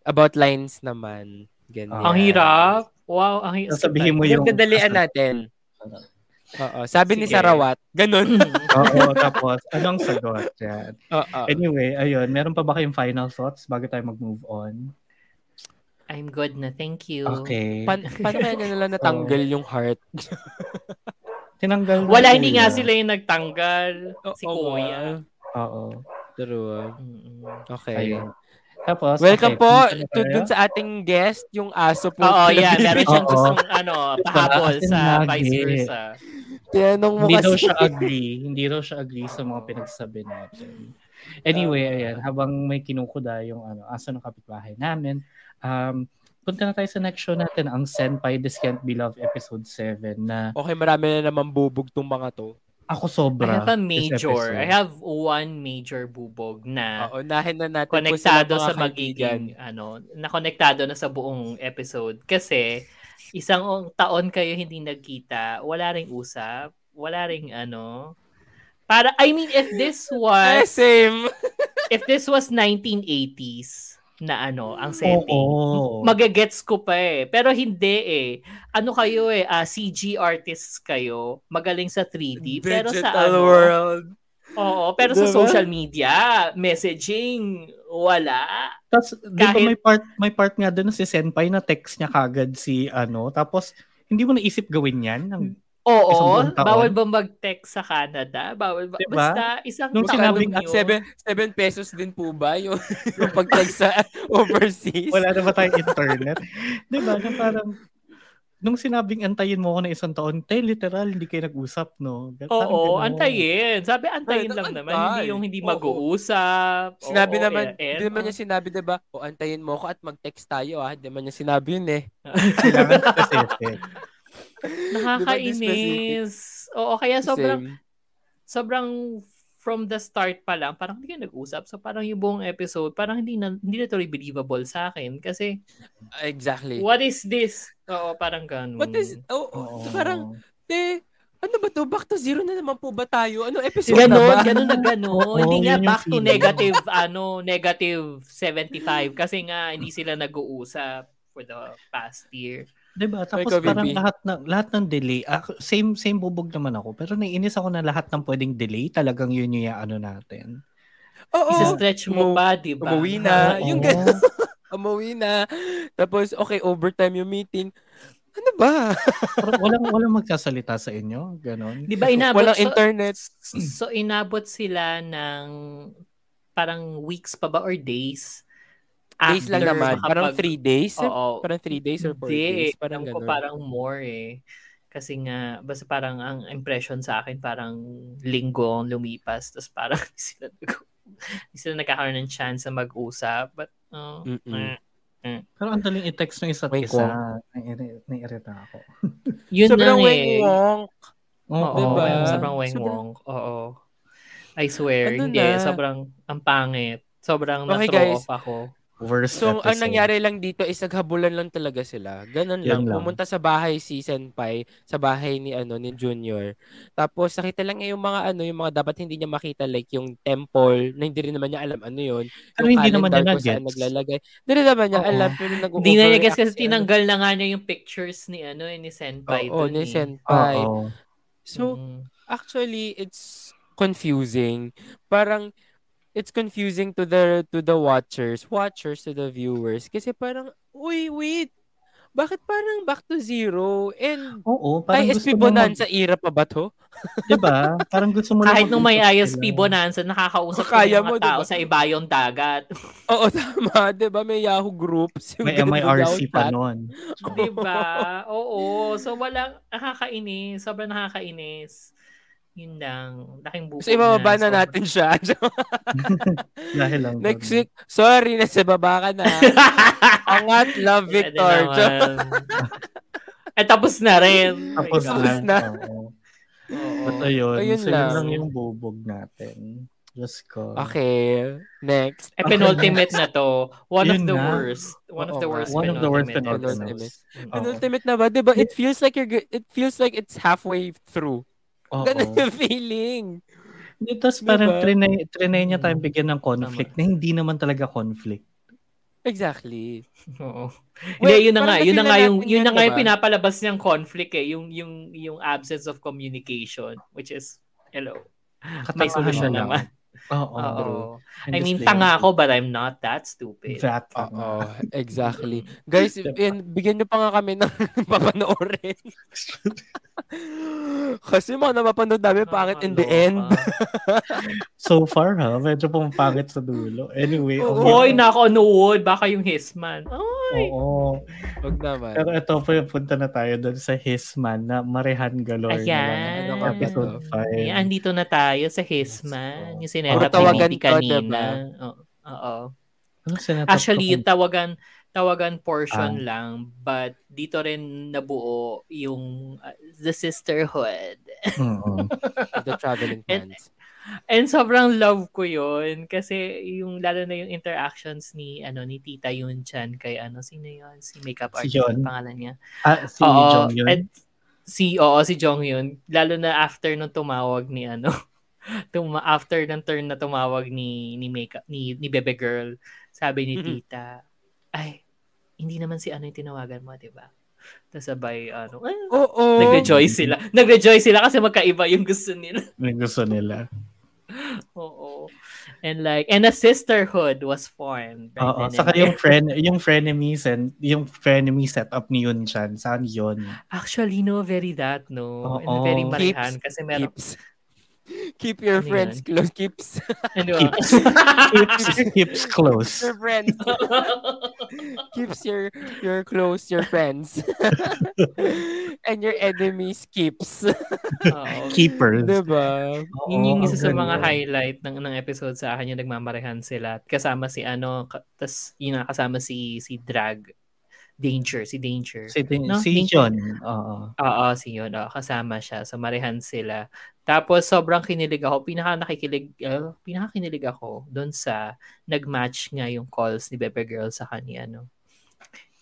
About lines naman. Ganyan. Ang hirap. Wow, ang hirap. Sasabihin mo Yung yung kadalian natin. Oo. Sabi ni Sige. Sarawat. Ganun. oo tapos anong sagot yan Oo. Anyway, ayun, meron pa ba kayong final thoughts bago tayo mag-move on? I'm good na. Thank you. Okay. Pan- paano kaya nila natanggal yung heart? Tinanggal na Wala, hindi nga nila. sila yung nagtanggal. Si Oo Kuya. Oo. True. Okay. Ayun. Tapos, Welcome okay, po to dun sa ating guest, yung aso po. Oo, yeah. Meron siyang gustong ano, pahabol sa vice versa. Tinanong mo Hindi daw siya agree. Hindi daw siya agree sa mga pinagsabi natin. Anyway, Ah. ayan, habang may kinukuda yung ano, aso ng kapitbahay namin, um, punta na tayo sa next show natin, ang Senpai This Can't Be Love episode 7 na Okay, marami na naman bubog tong mga to. Ako I sobra. have a major. I have one major bubog na Oo, nahin na natin konektado sa magiging ano, na konektado na sa buong episode kasi isang taon kayo hindi nagkita, wala ring usap, wala ring ano. Para I mean if this Eh, was same. if this was 1980s na ano ang setting, Oo. magagets ko pa eh. Pero hindi eh. Ano kayo eh, ah, CG artists kayo, magaling sa 3D, pero sa Digital ano, world. Oo, pero sa Diba? social media, messaging, wala. Tapos, di ba Kahit- may part, may part nga doon na si Senpai na text niya kagad si ano, tapos hindi mo naisip gawin yan? Ng, Isang Oo, bawal ba mag-text sa Canada? Bawal ba? Diba? Basta isang Nung taon sinabing yun. At 7 7 pesos din po ba yung, yung pag-text sa overseas? wala na ba tayong internet? di ba? Na parang, nung sinabing antayin mo ako na isang taon, te, literal, hindi kayo nag-usap, no? Parang Oo, ganun. antayin. Sabi, antayin Ay, lang naman. antay. Hindi yung hindi Oo. mag-uusap. Sinabi Oo, naman, hindi naman niya sinabi, 'di ba? O antayin mo ako at mag-text tayo ah. Hindi naman niya sinabi yun eh. Kailangan specific. Nakakainis. Oo, kaya sobrang, Same. sobrang from the start pa lang, parang hindi ka nag-usap. So parang yung buong episode, parang hindi na, hindi na to believable sa akin. Kasi, Exactly. what is this? Oo, parang ganun. What is, oh, oh, Oo. parang, eh, ano ba to? Back to zero na naman po ba tayo? Ano episode na Ganon, ba? ganon na ganon. Oo, hindi nga back to negative, ano, negative 75. Kasi nga, hindi sila nag-uusap for the past year. 'Di ba? Tapos Ikaw, parang Bibi. lahat ng lahat ng delay, ako, same same bubog naman ako, pero naiinis ako na lahat ng pwedeng delay, talagang yun yung ano natin. Oo. Isa-stretch mo pa, di ba? umuwi na. Oo. Yung ganon. Umuwi na. Tapos, okay, overtime yung meeting. Ano ba? Walang walang magsasalita sa inyo, ganon. Di ba inabot? Walang so, internet. So, inabot sila ng parang weeks pa ba or days? Days lang naman. Parang makapag- three days. Oo. Parang three days or four Hindi, days. Parang alam ko ganun. parang more eh. Kasi nga, basta parang ang impression sa akin parang linggo ang lumipas. Tapos parang sila, hindi sila nagkakaroon ng chance na mag-usap. But, uh, Mm-mm. eh. Pero ang daling i-text ng isa't Wait isa. Nai- Naiirita ako. yun Sobrang lang eh. weng-wong. Oo. Diba? sobrang weng-wong. Oo. I swear, Ano hindi. na? Sobrang, ang pangit. Sobrang Okay, na-throw guys. off ako. Worst So, ang episode. nangyari lang dito is naghabulan lang talaga sila. Ganun lang. Yan lang. Pumunta sa bahay si Senpai, sa bahay ni ano ni Junior. Tapos nakita lang niya yung mga ano, yung mga dapat hindi niya makita like yung temple na hindi rin naman niya alam ano yun. Pero hindi naman niya na-gets. naglalagay. Hindi rin naman niya Oo. alam pero nag Hindi na niya guess kasi tinanggal na nga niya yung pictures ni ano eh, ni Senpai. Oo, dun ni eh. Senpai. Oo. So, Mm. actually it's confusing. Parang it's confusing to the to the watchers, watchers to the viewers kasi parang uy, wait. Bakit parang back to zero? And Oo, parang ay, gusto SP mo mag, Bonanza era pa ba to? diba? Parang gusto mo lang Kahit nung may ISP sila. Bonanza, nakakausap ko Kaya yung mo, mga tao diba? sa ibayong dagat. Oo, tama. 'di ba May Yahoo groups. Yung May ganun, MIRC pa chat. nun. diba? Oo. So, walang nakakainis. Sobrang nakakainis. Yun lang. Laking bukod So, ibababa na So, natin siya. Dahil lang. Next week, sorry, nasa baba ka na. Angat, love, Victor. Eh, tapos na rin. Tapos Tapos na. na. Oo. Oo. But ayun, Ayun so yun lang. lang yung bubog natin. Diyos ko. Okay, next. Eh, penultimate na to. One of Yun the na. worst. One of the worst One of the worst penultimate penultimate. Penultimate na ba? Diba? It feels like you're, it feels like it's halfway through. Ganun yung feeling. Tapos parang Diba? trinay, trinay niya tayong bigyan ng conflict na hindi naman talaga conflict. Exactly. Oo. Hindi, yun na nga, yun na nga yung yun na nga yung pinapalabas niyang conflict eh, yung yung yung absence of communication, which is hello. May lang. naman. Oo. Oo. And I mean, tanga ako but I'm not that stupid. That. Oo, exactly. Guys, in, bigyan niyo pa nga kami ng papanoorin. Kasi mga napapanood namin pangit in the end. So far, ha? Medyo pumapangit sa dulo. Anyway. Oo. okay. Nako wood, baka yung Hisman. Ay. Oo. Wag naman. Pero ito po yung punta na tayo doon sa Hisman na Marehan Galore Ayan. na lang. Ano Episode ba 5. Ayan, andito na tayo sa Hisman. Yung sinetap Puro ni tawagan Niti to, kanina. diba? Oo. Oo. Ano Actually, yung tawagan tawagan portion Ah. lang but dito rin nabuo yung uh, the sisterhood. Oo. The traveling And- plans. And sobrang love ko yun kasi yung lalo na yung interactions ni ano ni Tita Yun Chan kay ano sino yun si makeup Si artist Yun. ang pangalan niya. Ah, si Oo, Jong yun. and si oo si Jong Yun lalo na after nung tumawag ni ano tuma after ng turn na tumawag ni ni makeup ni ni Bebe Girl sabi ni. Tita ay hindi naman si ano yung tinawagan mo, 'di ba? Tapos sabay ano, eh, Oo. nagre-joy sila. Nagre-joy sila kasi magkaiba yung gusto nila. May gusto nila. Oo. And like and a sisterhood was formed. right Oo. and Saka yung friend, yung frenemies and yung frenemy setup ni Yun Chan. Saan yun? Actually, no, very that, no. And Oo. very Keeps- marihan kasi meron. Keeps. Keep your Ano friends yun? close. Keeps Ano? Keeps. Keeps, keeps close. your friends. keeps your your close your friends. and your enemies keeps. Oo. Keepers. diba? Yun yung isa sa mga ganun. highlight ng ng episode sa akin yung nagmamarehan sila. Kasama si ano, ka- tas yun kasama si si Drag Danger, si Danger. Si, No, si you. John. Oo. Oo, si yun. oo, kasama siya. So, marihan sila. Tapos, sobrang kinilig ako. Pinaka nakikilig, uh, pinaka kinilig ako doon sa nag-match nga yung calls ni Bebe Girl sa kanya, no?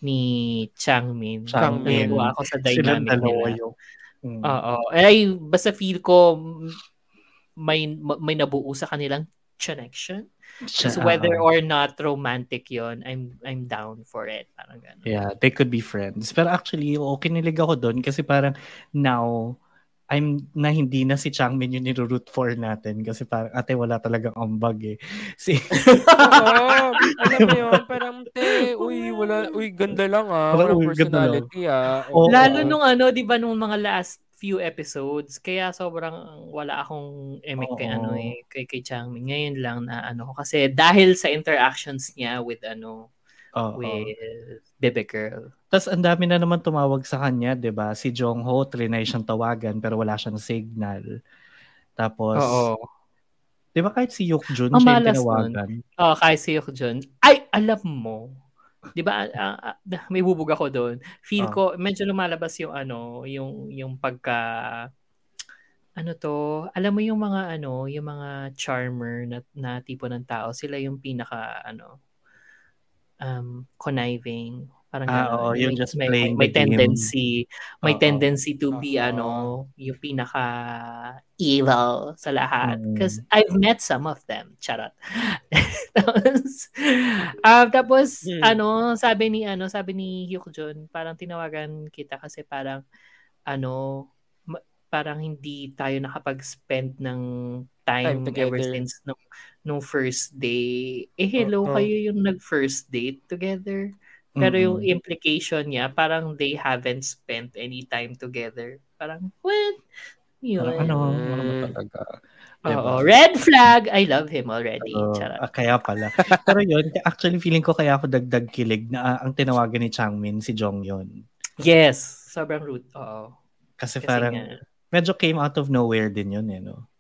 Ni Changmin. Changmin. Natuwa ako sa dynamic nila. yung... Mm. Oo. Ay, basta feel ko may may nabuo sa kanilang connection. So whether or not romantic yon I'm I'm down for it. Parang ganun. Yeah, they could be friends. Pero actually, oo, kinilig ako doon kasi parang now, I'm na hindi na si Changmin yung niroot for natin kasi parang ate wala talagang ambag eh. Si Oo, alam mo yun, parang, te, uy, wala, uy, ganda lang ah. Walang uy, personality ah. Oo. Lalo nung ano, 'di ba nung mga last few episodes, kaya sobrang wala akong emek kay Oo. ano eh, kay kay Changmin. Ngayon lang na ano ko kasi dahil sa interactions niya with ano Oo. with Bebe Girl. Tapos ang dami na naman tumawag sa kanya, 'di ba? Si Jong Ho, trinay siyang tawagan pero wala siyang signal. Tapos, Oo. 'di ba kahit si Yook Jun Ang siya tinawagan? Oh, kay si Jun. Ay, alam mo. 'Di ba ah, ah, may bubog ako doon. Feel Ah. ko medyo lumalabas yung ano, yung yung pagka ano to, alam mo yung mga ano, yung mga charmer na, na tipo ng tao, sila yung pinaka ano um conniving parang Ah, oo, yung May- just may, playing may the game. tendency may Oo. tendency to be Oo. ano yung pinaka evil sa lahat Mm. because I've met some of them charot tapos ah, tapos Hmm. ano sabi ni ano sabi ni Hyukjun parang tinawagan kita kasi parang ano ma- parang hindi tayo nakapag-spend ng time, Time ever together. since nung, nung first day. Eh hello, Oo. kayo yung nag-first date together. Pero yung Mm-mm. implication niya, parang they haven't spent any time together. Parang, what? Yun. Parang ano, ano talaga? Oo. Diba? Red flag! I love him already. Oo, Charot. ah, kaya pala. Pero yun, actually feeling ko kaya ako dagdag kilig na ah, ang tinawagan ni Changmin si Jong yun. Yes. Sobrang rude. Oo. Kasi, Kasi parang nga, medyo came out of nowhere din yun eh, no?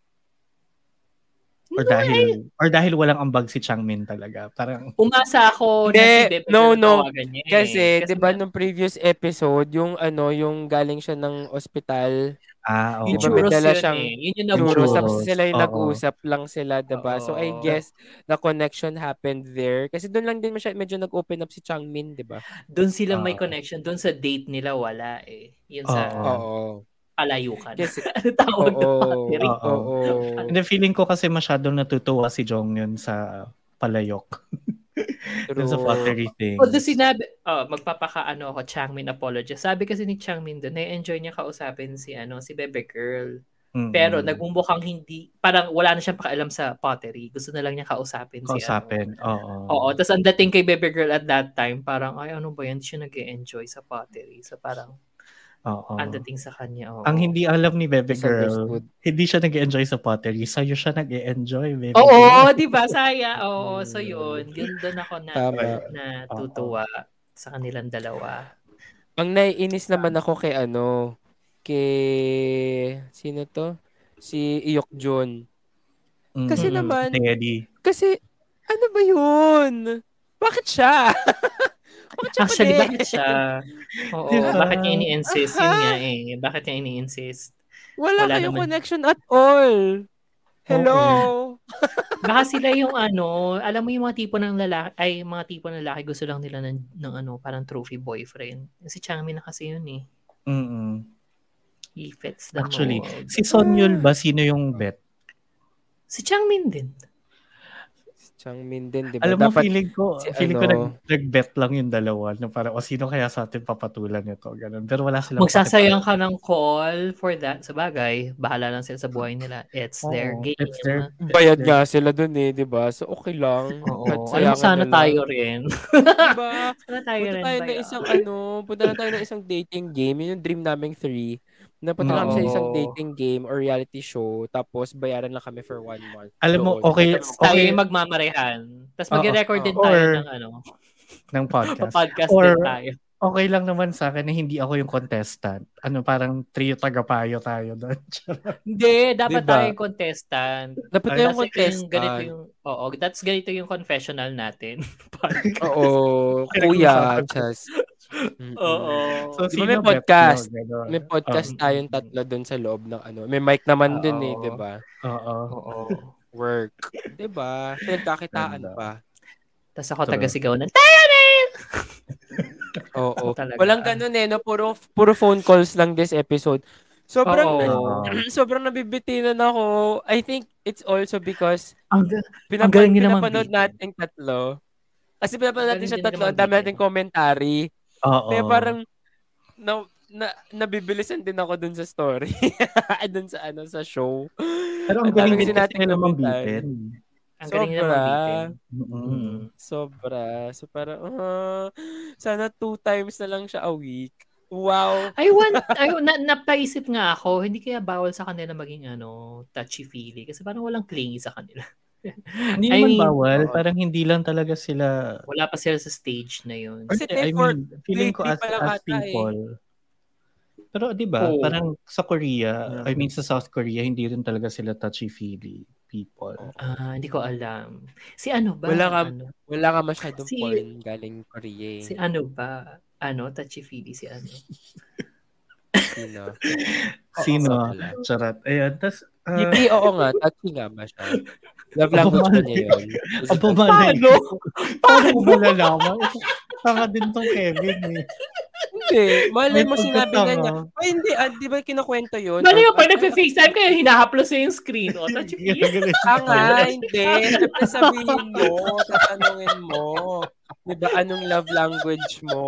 Or No, dahil or dahil walang ambag si Changmin talaga. Parang umasa ako na Hindi, si Bebe no, no. niya eh. Kasi, di ba nung previous episode, yung ano, yung galing siya ng ospital, ah, oo. yung Di ba, may churros dala yun siyang eh. Yun yung churros, tapos sila yung Oo. nag-usap lang sila, diba? So, I guess, the connection happened there. Kasi doon lang din masya, medyo nag-open up si Changmin, diba? Doon sila may Oo. connection. Doon sa date nila, wala eh. Yun sa Oo. Oo. Palayukan. Kasi, ano tawag na oo. battery? Oo. Oo. Hindi, feeling ko kasi masyadong natutuwa si Jong yun sa palayok. Dun sa True. pottery thing. Although sinabi, oh, magpapaka-ano ako, Changmin apology. Sabi kasi ni Changmin doon, na-enjoy niya kausapin si, ano, si Bebe Girl. Mm-mm. Pero nagmumukhang hindi, parang wala na siyang pakialam sa pottery. Gusto na lang niya kausapin, si ano. kausapin. Oo. Oo, tapos ang dating kay Bebe Girl at that time, parang, ay, ano ba yan? Di siya nag enjoy sa pottery. So parang, Oo. ang dating sa kanya. Oo. Ang hindi alam ni Bebe Girl, hindi siya nag enjoy sa pottery. Sa'yo siya nag enjoy Bebe Oo, Girl. di ba? Saya. Oo, so yun. Yun doon ako na, Tama. na tutuwa sa kanilang dalawa. Ang naiinis naman ako kay ano, kay, sino to? Si Iyok Jun. Mm-mm. Kasi naman- Teddy. Kasi, ano ba yun? Bakit siya? Siya Actually, bakit siya? Oo, Diba? bakit niya ini-insist? Yun nga eh. Bakit niya ini-insist? Wala, Wala kayong naman. connection at all. Hello? Baka sila yung ano, alam mo yung mga tipo ng lalaki, ay mga tipo ng lalaki gusto lang nila ng, ng ano, parang trophy boyfriend. Si Changmin na kasi yun eh. Mm-mm. He fits the Actually, mold. si Sonyul ba, sino yung bet? Si Changmin din. Changmin din, di ba? Alam mo, Dapat, feeling ko, si feeling ko ano- nag, nag-bet lang yung dalawa na para, o sino kaya sa atin papatulan nito, ganun. Pero wala silang Magsasayang ka ng call for that. Sa bagay, bahala lang sila sa buhay nila. It's their Oo, game. it's their- naman. bayad nga sila dun eh, di ba? So, okay lang. Oo. Kahit Alam sana nila. tayo rin. Di ba? sana tayo Punta rin. tayo tayo. na isang ano, punta na tayo na isang dating game. Yun yung dream naming three. Napunta kami sa isang dating game or reality show. Tapos, bayaran lang kami for one month. Alam mo, Doon. okay, Tapos tayo okay yung magmamarehan. Tapos mag-record din Or- tayo ng ano, ng podcast. podcast Or- din tayo. Okay lang naman sa akin na hindi ako yung contestant. Ano, parang trio tagapayo tayo doon. Hindi, dapat Diba? tayo yung contestant. Dapat Ay, tayong Kasi contestant. yung ganito yung, oo, that's ganito yung confessional natin. Oo, kuya, Chas. Oo. So, Di ba may podcast? Ganon. May podcast Um, tayong tatlo doon sa loob ng ano. May mic naman din eh. 'di ba? Oo. Oo. Work. 'Di ba? Pinagkakitaan pa. Tapos ako True. taga-sigaw ng, tayo rin! Oo. Talaga. Walang ganun eh, no? Puro, puro phone calls lang this episode. Sobrang, Oo. sobrang nabibitinan ako. I think it's also because Ang, ga- pinapa- galing niyo naman pinapanood natin tatlo. Kasi pinapanood natin siya tatlo, ang dami natin commentary. Oo. Kaya parang, na, na, nabibilisan din ako dun sa story. dun sa ano, sa show. Pero ang galing din kasi nila commentary. mambitin. ang galing Sobra. naman bitin. Mm. Sobra. So parang, ah, sana two times na lang siya a week. Wow. I want, I, na, napaisip nga ako, hindi kaya bawal sa kanila maging ano, touchy-feely. Kasi parang walang clingy sa kanila. Hindi I naman mean, bawal. oo. Parang hindi lang talaga sila... Wala pa sila sa stage na yun. Kasi I for- mean, feeling ko as, as eh. people. Pero di ba, Oo. parang sa Korea, Yeah. I mean sa South Korea, hindi rin talaga sila touchy-feely people. Ah, hindi ko alam. Si ano ba? Wala ka, Ano? wala ka masyadong Si- porn galing Korea. eh. Si ano ba? Ano? Touchy-feely si ano? Sino? Sino? Charot. Ayan, tas... ah, Hindi, oo nga. Touchy nga ba siya? Love language ba niya yun? Aba, malay Paano? Paano mo malalaman? Tanga din tong Kevin eh. Hindi. Malay mo sinabi na niya. Ay, hindi. Ah, di ba kinakwento yun? Or- yung pag nagpa-FaceTime kayo, hinahaplos sa yung screen. O, touchy-feely. Ah nga, hindi. Siyempre sabihin mo, tatanungin mo. Di ba, anong love language mo?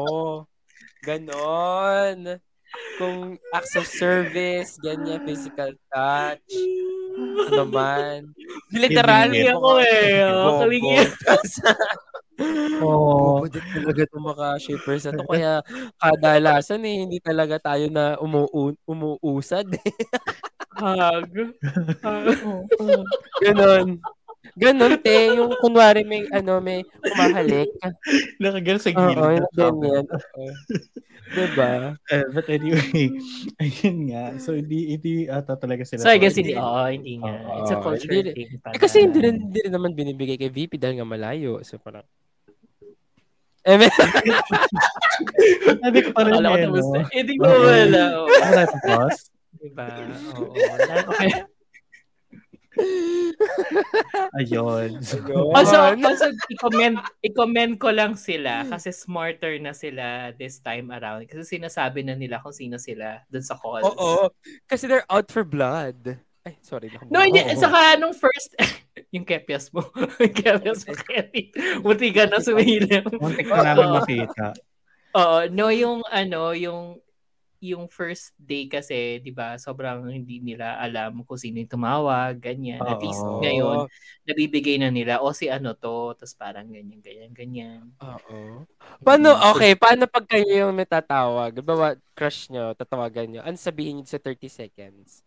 Ganon. Kung acts of service, ganyan, physical touch. Ano man. Literal. Kalingi ako eh. Oh, kalingi. Oo. Din talaga itong mga shippers na to. Kaya kadalasan eh, hindi talaga tayo na umuun, umuusad. eh. Hag. Ganon. Ganon, te. Yung kunwari may, ano, may kumahalik. Nakagal sa Oo, gilid. yung ganyan. Diba? Eh, but anyway, ayun nga. So, hindi, hindi ata talaga sila. So, I guess hindi. Oo, hindi nga. It's a culture hindi- thing. Eh, kasi hindi rin, hindi rin naman binibigay kay VP dahil nga malayo. So, parang... Eh, may- Sabi ko pa rin Akala ko eh, tapos no? na. Hindi ko wala. Oo. Wala tapos? Diba? Oo. Okay. Ayun. Also, also i-comment, i-comment ko lang sila kasi smarter na sila this time around. Kasi sinasabi na nila kung sino sila dun sa calls. Oo. Kasi they're out for blood. Ay, sorry. naku- No, hindi. Oo. Saka nung first, yung kepias mo. yung kepias mo, Kenny. Buti ka na sumilim. Muntik na namin makita. Oo. No, yung ano, yung yung first day kasi, 'di ba, sobrang hindi nila alam kung sino yung tumawag, ganyan. At least ngayon, nabibigay na nila, o si ano to, tapos parang ganyan, ganyan, ganyan. Oo. Paano, okay, paano pag kayo yung may tatawag? Bawa, crush nyo, tatawagan nyo, ano sabihin nyo sa 30 seconds?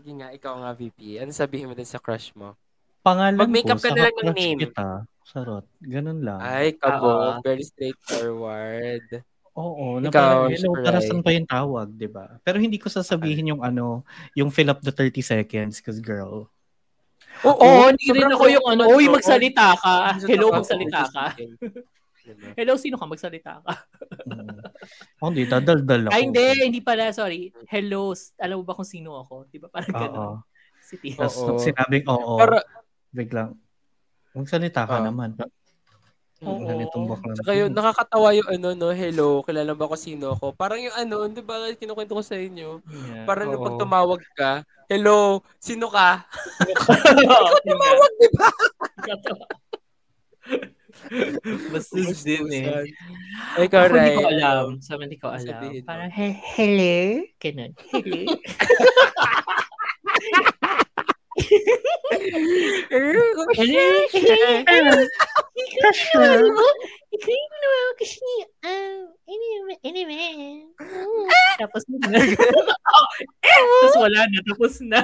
Sige nga, ikaw nga, VP. Ano sabihin mo din sa crush mo? Pangalan Mag-makeup ko, ka na lang ng name. kita. Sarot. Ganun lang. Ay, kabo. Oo. Very straightforward. Oo. Na Ikaw, parang, hello, para saan pa yung tawag, di ba? Pero hindi ko sasabihin yung ano, yung fill up the 30 seconds, cause girl. Oo, Oo, hindi rin sobrang ako yung ano, uy, oo. magsalita ka. Hello, magsalita ka. Hello, sino ka? Magsalita ka. Mm. Oh, hindi, dadaldal ako. Ay, hindi, hindi pala, sorry. Hello, alam mo ba kung sino ako? Di ba? Parang gano'n. Si Tia. Tapos sinabing oo, Pero, biglang, magsalita ka naman. Oo. Yun, nakakatawa yung ano, no, hello, kilala ba ko sino ako? Parang yung ano, di ba, kinukwento ko sa inyo. Yeah. Parang yung Oo. pag tumawag ka, hello, sino ka? tumawag, di ba? Bastos din eh. Ay, Ako hindi ko Ray, alam. Sa hindi ko alam. Sabihin mo. Parang, he- hello? Ganun. Hello? Tapos na. Tapos wala na. Tapos na.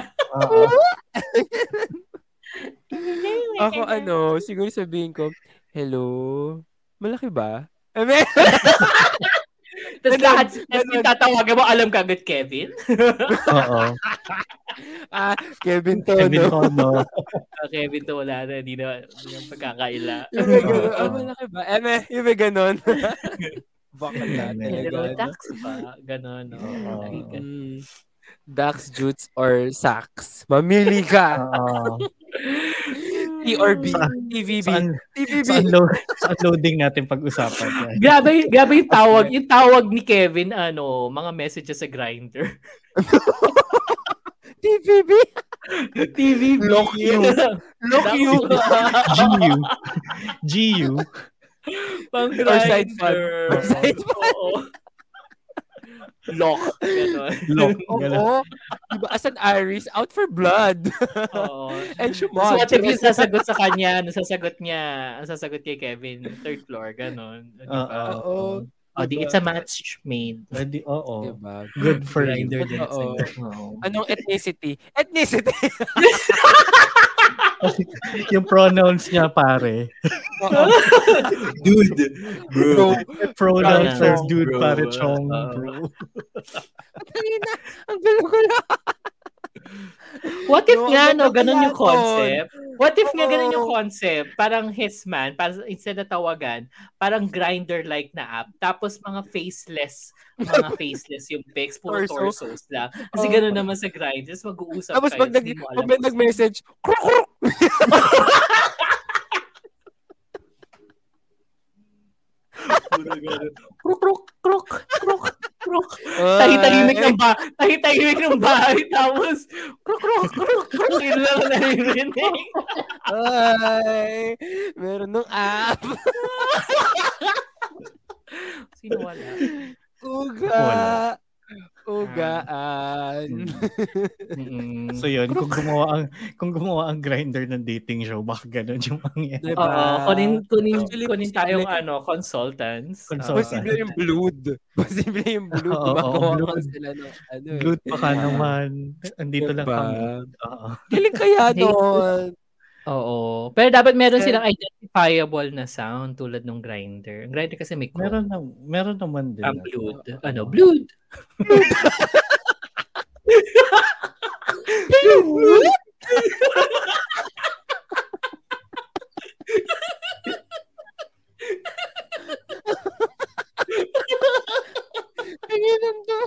Ako ano, siguro sabihin ko, hello, malaki ba? I mean, Tapos Ganun, lahat, tapos ganun. yung tatawagan mo, alam ka agad, Kevin? Oo. ah, Kevin to, Kevin no? Tono. Ah, Kevin to wala na, hindi na, hindi na pagkakaila. Yung may ganun. Oo. Ah, malaki ba? Eme, yung may ganun. Yan. Pero Talaga, no? tax pa, gano'n. No? Mm, Dax, Jutes, or Sax? Mamili ka. Oo. T or B. Sa- TVB. Saan, TVB. sa, unload, sa unloading natin pag-usapan. Grabe, grabe yung tawag, yung tawag ni Kevin, ano, mga messages sa grinder. TVB. TV Lock you. Lock you. GU. GU. Pang Or side fan. grinder. Or side Oo. Lock. Lock. Oo. Diba, as an Iris, out for blood. Oo. And So, Shumon. what if yung sasagot sa kanya, ano sasagot niya, ang sasagot kay Kevin, third floor, ganon. Di Oo. ba? Oo. Oh, di, it's a match made. Pwede, oo. Diba? Good for. Oo. Oo. Anong ethnicity? Ethnicity. yung pronouns niya, pare. Dude, Bro. Pronouns Bro. are dude, Bro. pare, chong, Oo. bro. Ang gulo-gulo. What if No, nga, no, ganun yung concept? What if nga ganun yung concept? Parang his man, parang instead na tawagan, parang grinder-like na app. Tapos mga faceless, mga faceless yung pics, puro Torso. torsos lang. Kasi Oo. ganun naman sa grinder. Tapos mag-uusap Tapos kayo. pag, nag, pag nag-message. puro ganun. Kruk, kruk, kruk, kruk, kruk. Ay. Tahi-tahimik ng ba tahi-tahimik ng bahay. Tapos, kruk, kruk, kruk, kruk. Yun lang ang naririnig. Ay, meron nung app. Sino wala? Uga. Wala. Ugaan. Mm-mm. So yun, kung gumawa ang kung gumawa ang grinder ng dating show, baka ganun yung mangyayari. Diba? Oo, kunin, kunin, Actually, kunin tayong ano, consultants. Consultants. Posible yung blood. Posible yung blood. Oo, blood. ka sila ng ano eh. Good pa ka naman. Andito lang Diba? kami. Oo. Galing kaya doon. Oo. Pero dapat meron silang identifiable na sound tulad ng grinder. Ang grinder kasi may code. Meron na, meron naman din. Ang blood. Ano? Blood. Tingin to.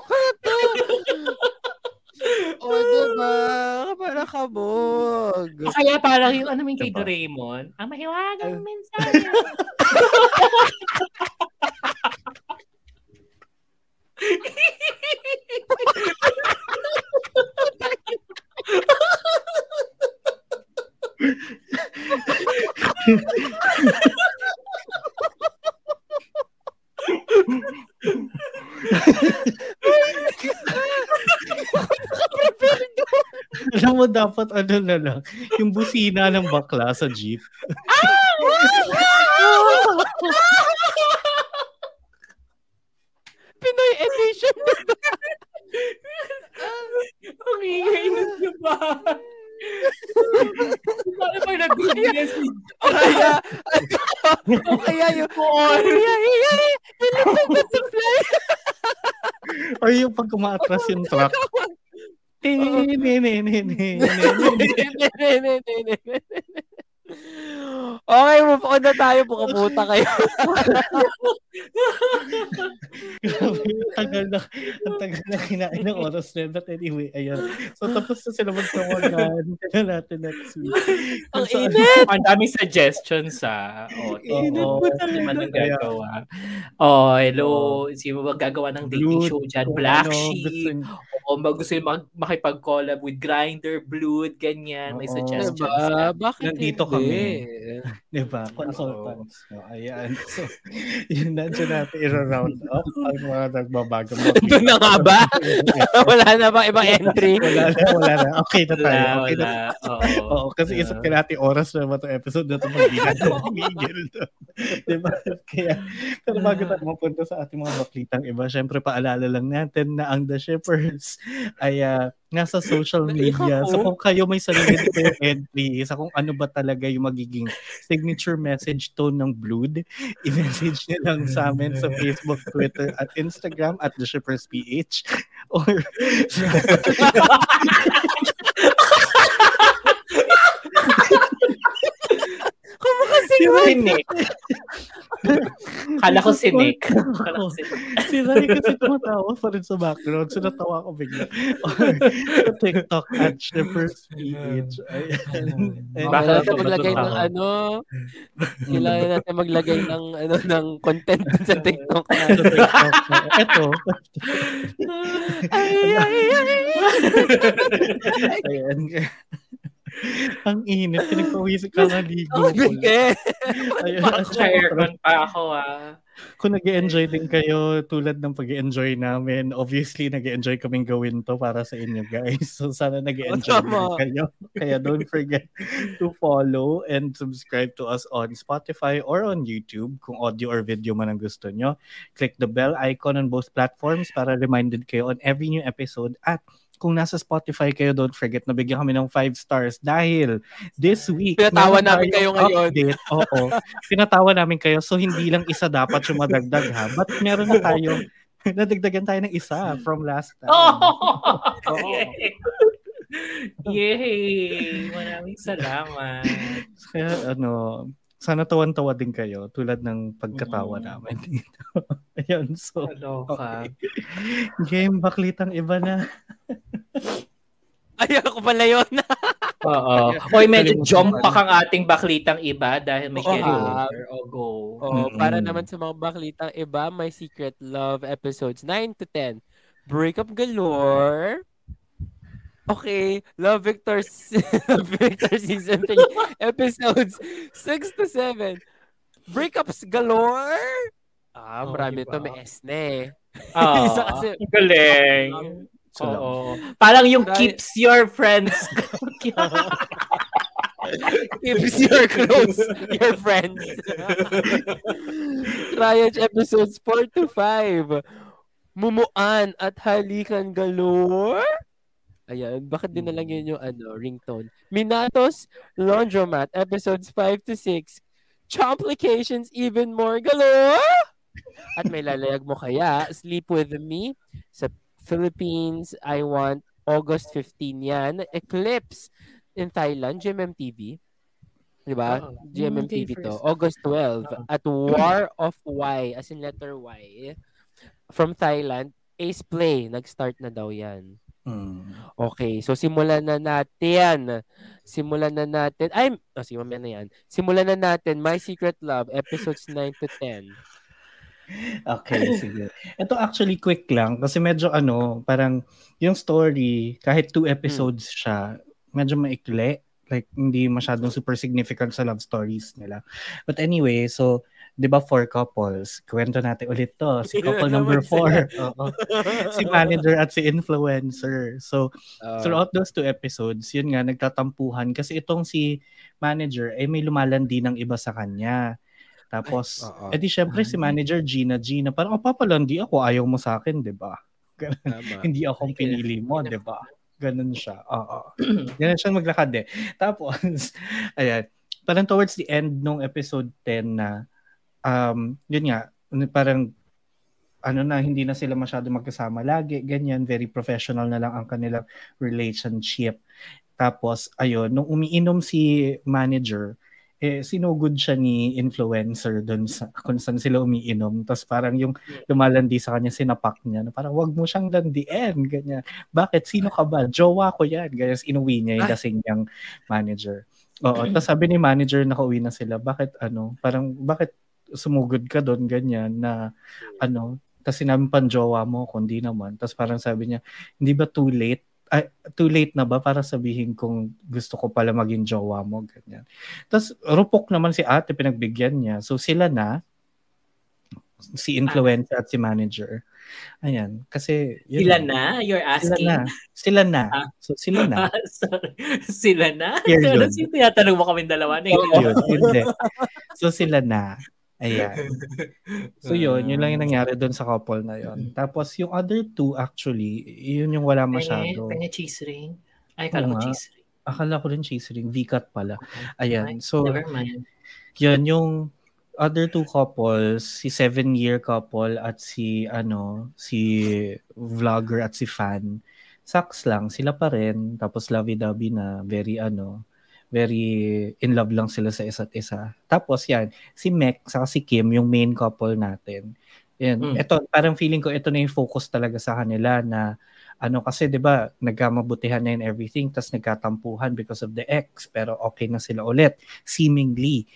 o, diba? Para kabog. O kaya parang yung ano may kay Diba? Doraemon, ang mahiwagang mensahe. Alam mo, dapat ano na lang, yung busina ng bakla sa jeep. Pinoy edition. Ang ingay na siya ba? Paano pag nag-message? o kaya, o kaya yung, iya, iya, Or yung pag umaatras yung truck. Eh, ne, ne, ne, ne, ne. Okay, move on na tayo. Pukaputa kayo. Grabe, ang tagal na, ang tagal na kinain ng oras na. But anyway, tapos na sila magtawagan. Kaya natin next week. Ang So, init. Ang daming suggestions sa oh, Init oh, mo ano talaga. gagawa. Oh, hello. Sino ba gagawa ng dating Blood, show dyan? Black ano, Sheep. O mag gusto yung mag- makipag-collab with Grinder, Blood, ganyan. May suggestions. Diba? Bakit Nandito hindi? kami. Diba? Consultants. No, ayan. So, yun na dyan natin i-round up ang mga nagbabago. Doon na nga ba? Wala na ba ibang entry? wala na, wala na. Okay na tayo. Wala, Okay na wala. Oo. Oo, kasi isip ka natin oras na ba itong episode na ito mag tumigil to. diba? Kaya, pero bago tayo mapunta sa ating mga baklitang iba, syempre paalala lang natin na ang The Shippers ay ah, nasa social media. So kung kayo may sarili kayo entry sa kung ano ba talaga yung magiging signature message tone ng Blood, i-message nyo lang sa amin sa Facebook, Twitter, at Instagram at The Shippers PH. Or Si Nick. Kala ko si Nick. Kala ko si si Rai kasi tumatawa pa rin sa background. So natawa ko bigla. Or TikTok at Shippers PH. Baka natin maglagay ng ano, kailangan natin maglagay ng ano ng content sa TikTok Sa natin. TikTok. Ito. ay, ay, ay. Ayan. Ang init. Pinagpawis ka nga ligo. Oh, bigay. Naka-aircon pa ako ah. Kung nag enjoy din kayo tulad ng pag enjoy namin, obviously nag enjoy kaming gawin to para sa inyo guys. So sana nag enjoy Oh, kayo. Kaya don't forget to follow and subscribe to us on Spotify or on YouTube kung audio or video man ang gusto nyo. Click the bell icon on both platforms para reminded kayo on every new episode at kung nasa Spotify kayo, don't forget na bigyan kami ng 5 stars dahil this week, Pinatawa namin kayo ngayon. Update. Oo. Pinatawa namin kayo. So, hindi lang isa dapat yung madagdag ha. But meron na tayo, nadagdagan tayo ng isa from last time. Oh! Yay! Maraming salamat. Kaya ano, sana tawan-tawa din kayo tulad ng pagkatawa Mm. namin dito. Ayun, so, Kaloka. game baklitang iba na. Ay, ako pala yun. Oo. Oy, medyo jump pa kang ating baklitang iba dahil may Oo, carry ah. over. O go. Oh, Mm-mm. para naman sa mga baklitang iba, My Secret Love episodes 9 to 10. Breakup galore. Okay, Love Victor, Love Victor season 3 episodes 6 to 7. Breakups galore. Ah, Oh, marami diba? to may S na eh. Ah, Isa kasi- galing. So, Oo. Parang yung Right. keeps your friends. Keeps your close, your friends. Triage episodes 4 to 5. Mumuan at halikan galore. Ayan, bakit din na lang yun yung ano, ringtone. Minatos Laundromat episodes 5 to 6. Complications even more galore. At may lalayag mo kaya, Sleep With Me sa Philippines, I want August 15 yan. Eclipse in Thailand, GMMTV. Di ba? Oo. GMMTV to. August 12. At War of Y, as in letter Y. From Thailand, Ace Play. Nag-start na daw yan. Mm. Okay, so simulan na natin. Simulan na natin. Ay, oh, sige, mamaya na yan. Simulan na natin My Secret Love, episodes 9 to 10. Okay, sige. Ito actually quick lang kasi medyo ano, parang yung story, kahit two episodes siya, medyo maikli. Like, hindi masyadong super significant sa love stories nila. But anyway, so, di ba four couples? Kwento natin ulit to. Si couple number naman four. Oo. si manager at si influencer. So, Uh, throughout those two episodes, yun nga, nagtatampuhan. Kasi itong si manager, ay may lumalandi ng iba sa kanya. Tapos, oo. edi syempre si manager Gina, Gina, parang, oh, papalandi ako, ayaw mo sa akin, di ba? Hindi akong pinili mo, di ba? Ganun siya. Oo. Ganun siya maglakad eh. Tapos, ayan, parang towards the end nung episode 10 na, um, yun nga, parang, ano na, hindi na sila masyado magkasama lagi, ganyan, very professional na lang ang kanilang relationship. Tapos, ayun, nung umiinom si manager, eh, sinugod siya ni influencer doon sa kung saan sila umiinom. Tapos parang yung lumalandi sa kanya, sinapak niya. Na parang, wag mo siyang landiin. Ganyan. Bakit? Sino ka ba? Jowa ko yan. Ganyan. Inuwi niya yung Ay. lasing niyang manager. Oo. Tapos sabi ni manager, nakauwi na sila. Bakit ano? Parang, bakit sumugod ka doon? Ganyan na ano? Tapos sinabi pang jowa mo, kundi naman. Tapos parang sabi niya, hindi ba too late? Ay, too late na ba para sabihin kung gusto ko pala maging jowa mo? Ganyan. Tapos rupok naman si ate, pinagbigyan niya. So sila na, si influencer at si manager. Ayan. Kasi, yun Sila lang. na? You're Sila asking? na. Sila na. Ah. So sila na. Sorry. Sila na? Pero sino tinatanong mo kami dalawa na? yun, hindi. So sila na. Ayan. So yun, yun lang yung nangyari doon sa couple na yun. Tapos yung other two actually, yun yung wala masyado. Penge, penge cheese ring. Ay, kala ko cheese ring. Akala ko rin cheese ring, V-cut pala. Ay, Ayan. So, Never mind. yun yung other two couples, si seven-year couple at si ano, si vlogger at si fan. Sucks lang, sila pa rin. Tapos lovey-dovey na, very ano, very in love lang sila sa isa't isa. Tapos yan, si Mek saka si Kim, yung main couple natin. Yan. Mm. Ito, parang feeling ko ito na yung focus talaga sa kanila na ano kasi 'di ba nagkamabutihan na and everything tas nagkatampuhan because of the ex pero okay na sila ulit seemingly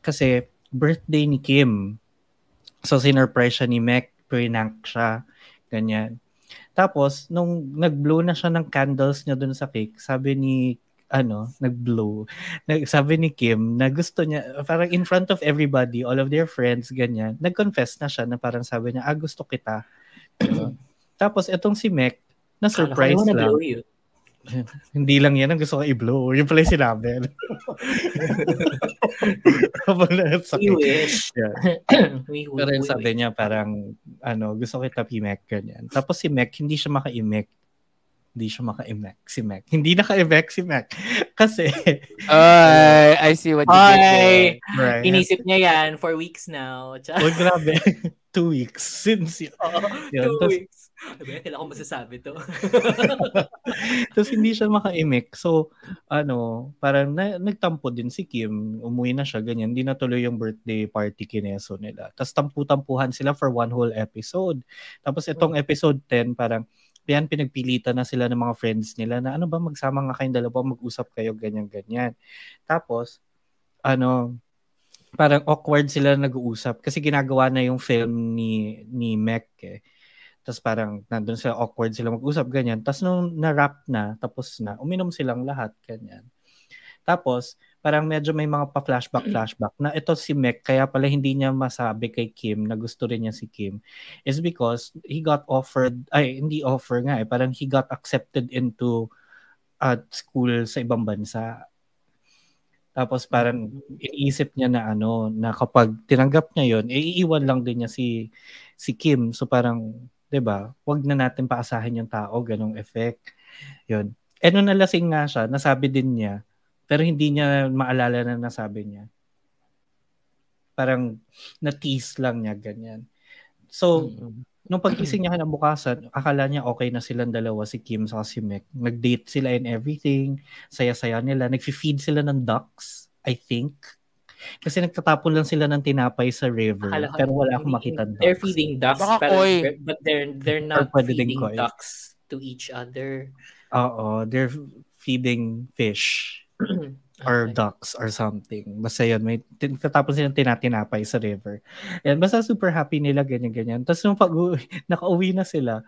kasi birthday ni Kim so sinurprise siya ni Mek prank siya ganyan tapos nung nag-blow na siya ng candles niya dun sa cake sabi ni ano, nag-blow. Nag, sabi ni Kim na gusto niya, parang in front of everybody, all of their friends, ganyan, nag-confess na siya na parang sabi niya, ah, gusto kita. Tapos, etong si Mek, na-surprise Kala lang. Hindi lang yan ang gusto ko i-blow. Yung pala yung sinabi. We wish. Yeah. we, Pero yung we sabi wish. niya parang, ano, gusto kita P-Mac, ganyan. Tapos si Mac, hindi siya maka-Imek. Hindi siya maka-Imek, si Mac. Hindi naka-Imek si Mac. Kasi, Ay, I see what you did there. Right. Inisip niya yan for weeks now. Oh, grabe. Two weeks since yun. Oo, Yun, two weeks. Sabi, kailangan ko masasabi to. Tapos hindi siya maka-imik. So, ano, parang na, nagtampo din si Kim. Umuwi na siya, ganyan. Hindi natuloy yung birthday party kineso nila. Tapos tampu-tampuhan sila for one whole episode. Tapos itong episode 10, parang yan, pinagpilitan na sila ng mga friends nila na ano ba, magsama nga kayong dalawa, mag-usap kayo, ganyan-ganyan. Tapos, ano, parang awkward sila nag-uusap kasi ginagawa na yung film ni ni Mac eh. Tapos parang nandun sila awkward sila mag-usap ganyan. Tapos nung na-wrap na, tapos na, uminom silang lahat ganyan. Tapos parang medyo may mga pa-flashback flashback na ito si Mac kaya pala hindi niya masabi kay Kim na gusto rin niya si Kim is because he got offered ay hindi offer nga eh parang he got accepted into at school sa ibang bansa. Tapos parang iniisip niya na ano na kapag tinanggap niya yon iiwan lang din niya si si Kim. So parang 'di ba wag na natin paasahin yung tao ganong effect. Yon eh nung nalasing nga siya nasabi din niya pero hindi niya maalala na nasabi niya parang na-tease lang niya ganyan so nung pagising niya kinabukasan, akala niya okay na silang dalawa, si Kim sa si Mek. Nag-date sila and everything. Saya-saya nila. Nag-feed sila ng ducks, I think. Kasi nagtatapon lang sila ng tinapay sa river. Akala pero wala akong makita ducks. They're feeding ducks, Baka pero, but they're they're not feeding ducks to each other. Oo, they're feeding fish or Okay. ducks or something. Basta yun, may tatapon silang tinatinapay sa river. And basta super happy nila, ganyan-ganyan. Tapos nung pag nakauwi na sila,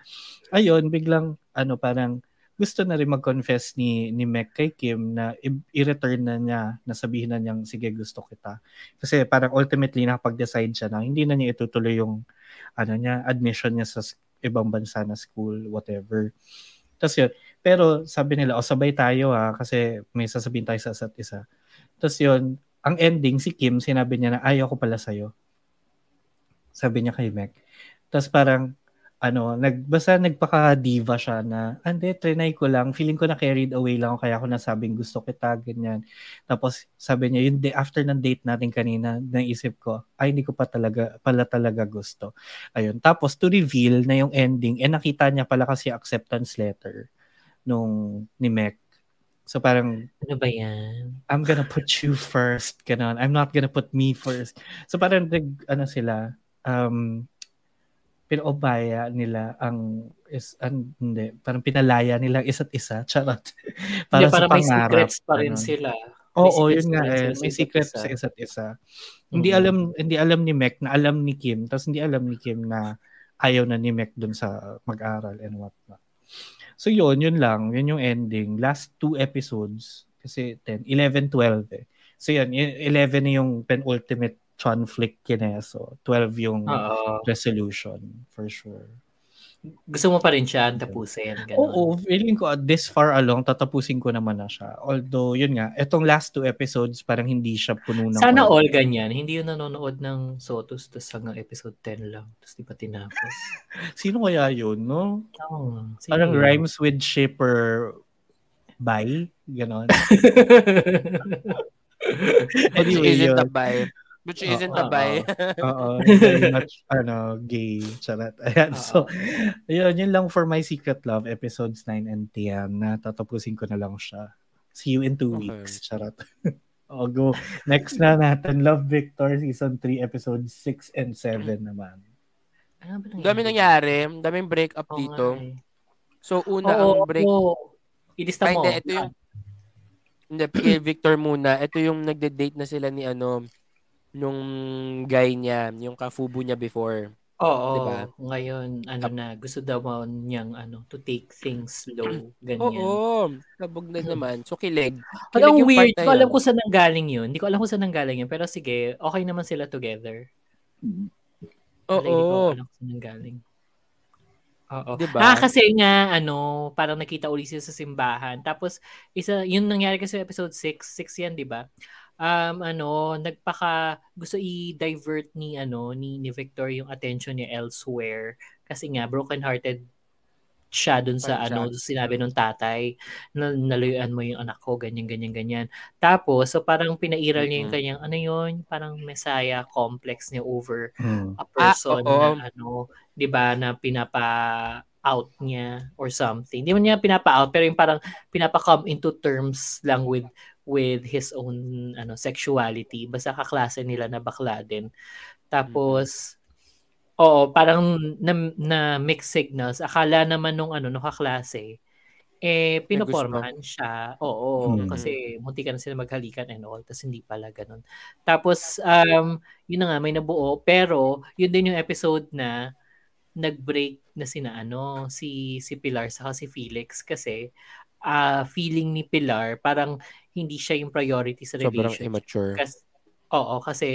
ayun, biglang, ano, parang gusto na rin mag-confess ni, ni Mek kay Kim na i-return na niya, na sabihin na niyang, sige, gusto kita. Kasi parang ultimately, nakapag-decide siya na hindi na niya itutuloy yung, ano niya, admission niya sa ibang bansa na school, whatever. Tapos yun, pero sabi nila, o sabay tayo ha, kasi may sasabihin tayo sa isa't isa. Tapos yun, ang ending, si Kim, sinabi niya na ayaw ko pala sa'yo. Sabi niya kay Mac. Tapos parang, ano, nag, basta nagpaka-diva siya na, ande, trinay ko lang, feeling ko na carried away lang ako, kaya ako nasabing gusto kita, ganyan. Tapos sabi niya, yun, day, after ng date natin kanina, naisip ko, ay, hindi ko pa talaga, pala talaga gusto. Ayun. Tapos to reveal na yung ending, eh nakita niya pala kasi acceptance letter nung ni Mac. So parang, Ano ba yan? I'm gonna put you first. Ganon. I'm not gonna put me first. So parang ano sila, um, pinaubaya nila ang is an, hindi, parang pinalaya nila isa't isa. Charot. Para, Para para sa may pangarap. secrets pa rin ganon. sila. Oo, yun secrets nga eh. May isa't secret isa. sa isa't isa. Hindi Mm. alam hindi alam ni Mek na alam ni Kim, tapos hindi alam ni Kim na ayaw na ni Mek dun sa mag-aral and what not. So yun, yun lang. Yun yung ending. Last two episodes, kasi 10, 11, 12 eh. So yun, y- 11 na yung penultimate conflict kineso. 12 yung Oo. resolution, for sure. Gusto mo pa rin siya tapusin. Ganun. Oo, feeling ko uh, this far along, tatapusin ko naman na siya. Although, yun nga, etong last two episodes, parang hindi siya puno ng... Sana all. all ganyan. Hindi yun nanonood ng Sotos tapos hanggang episode 10 lang. Tapos di pa tinapos. Sino kaya yun, no? Sige. Parang rhymes with shipper by, ganon. Anyway, isn't yun. a bi. But she isn't a Oo. bi. Oo, very much, ano, gay. Charot. Ayan, so, yun, yun lang for My Secret Love, episodes 9 and 10, na tatapusin ko na lang siya. See you in two Okay. weeks. Charot. o, go. Next na natin, Love Victor, season 3, episodes 6 and 7 naman. Ano ba Ang dami nangyari. Ang daming breakup Oo dito. nga eh. So, una, Oo, ang break... oo. Ilista Ay, mo. hindi, ito yung... Hindi, Victor muna. Ito yung nagde-date na sila ni ano, nung guy niya, yung kafubo niya before. Oo. Diba? Ngayon, ano na, gusto daw niyang ano, to take things slow. Ganyan. Oo, sabog na naman. So, kilig. Ang yung weird, hindi ko alam kung saan nanggaling yun. Hindi ko alam kung saan nanggaling yun. Pero sige, okay naman sila together. Pero Hindi ko Oo. alam kung saan. Oo. Diba? Ah, kasi nga, ano, parang nakita ulit sila sa simbahan. Tapos, isa, yun nangyari kasi sa episode 6. 6 yan, di ba? Um, ano, nagpaka, gusto i-divert ni, ano, ni, ni Victor yung attention niya elsewhere. Kasi nga, broken-hearted siya dun sa, Parang ano, sinabi nung tatay, na nalayuan mo yung anak ko, ganyan, ganyan, ganyan. Tapos, so parang pinairal niya yung kanyang, ano yun, parang messiah complex niya over Hmm. a person oo. na ano, 'di ba, na pinapa out niya or something. Hindi man niya pinapa-out pero yung parang pinapa-come into terms lang with with his own ano sexuality. Basta kaklase nila na bakla din. Tapos oo, parang na, na mixed signals. Akala naman nung ano nung kaklase eh pinopormahan siya. Oo, Hmm. kasi munti ka na sila maghalikan and all. Tapos hindi pala ganun. Tapos um yun na nga may nabuo pero yun din yung episode na nag-break na sina ano si si Pilar sa si Felix kasi ah feeling ni Pilar parang hindi siya yung priority sa Sobrang relationship. immature. Kasi, oo, kasi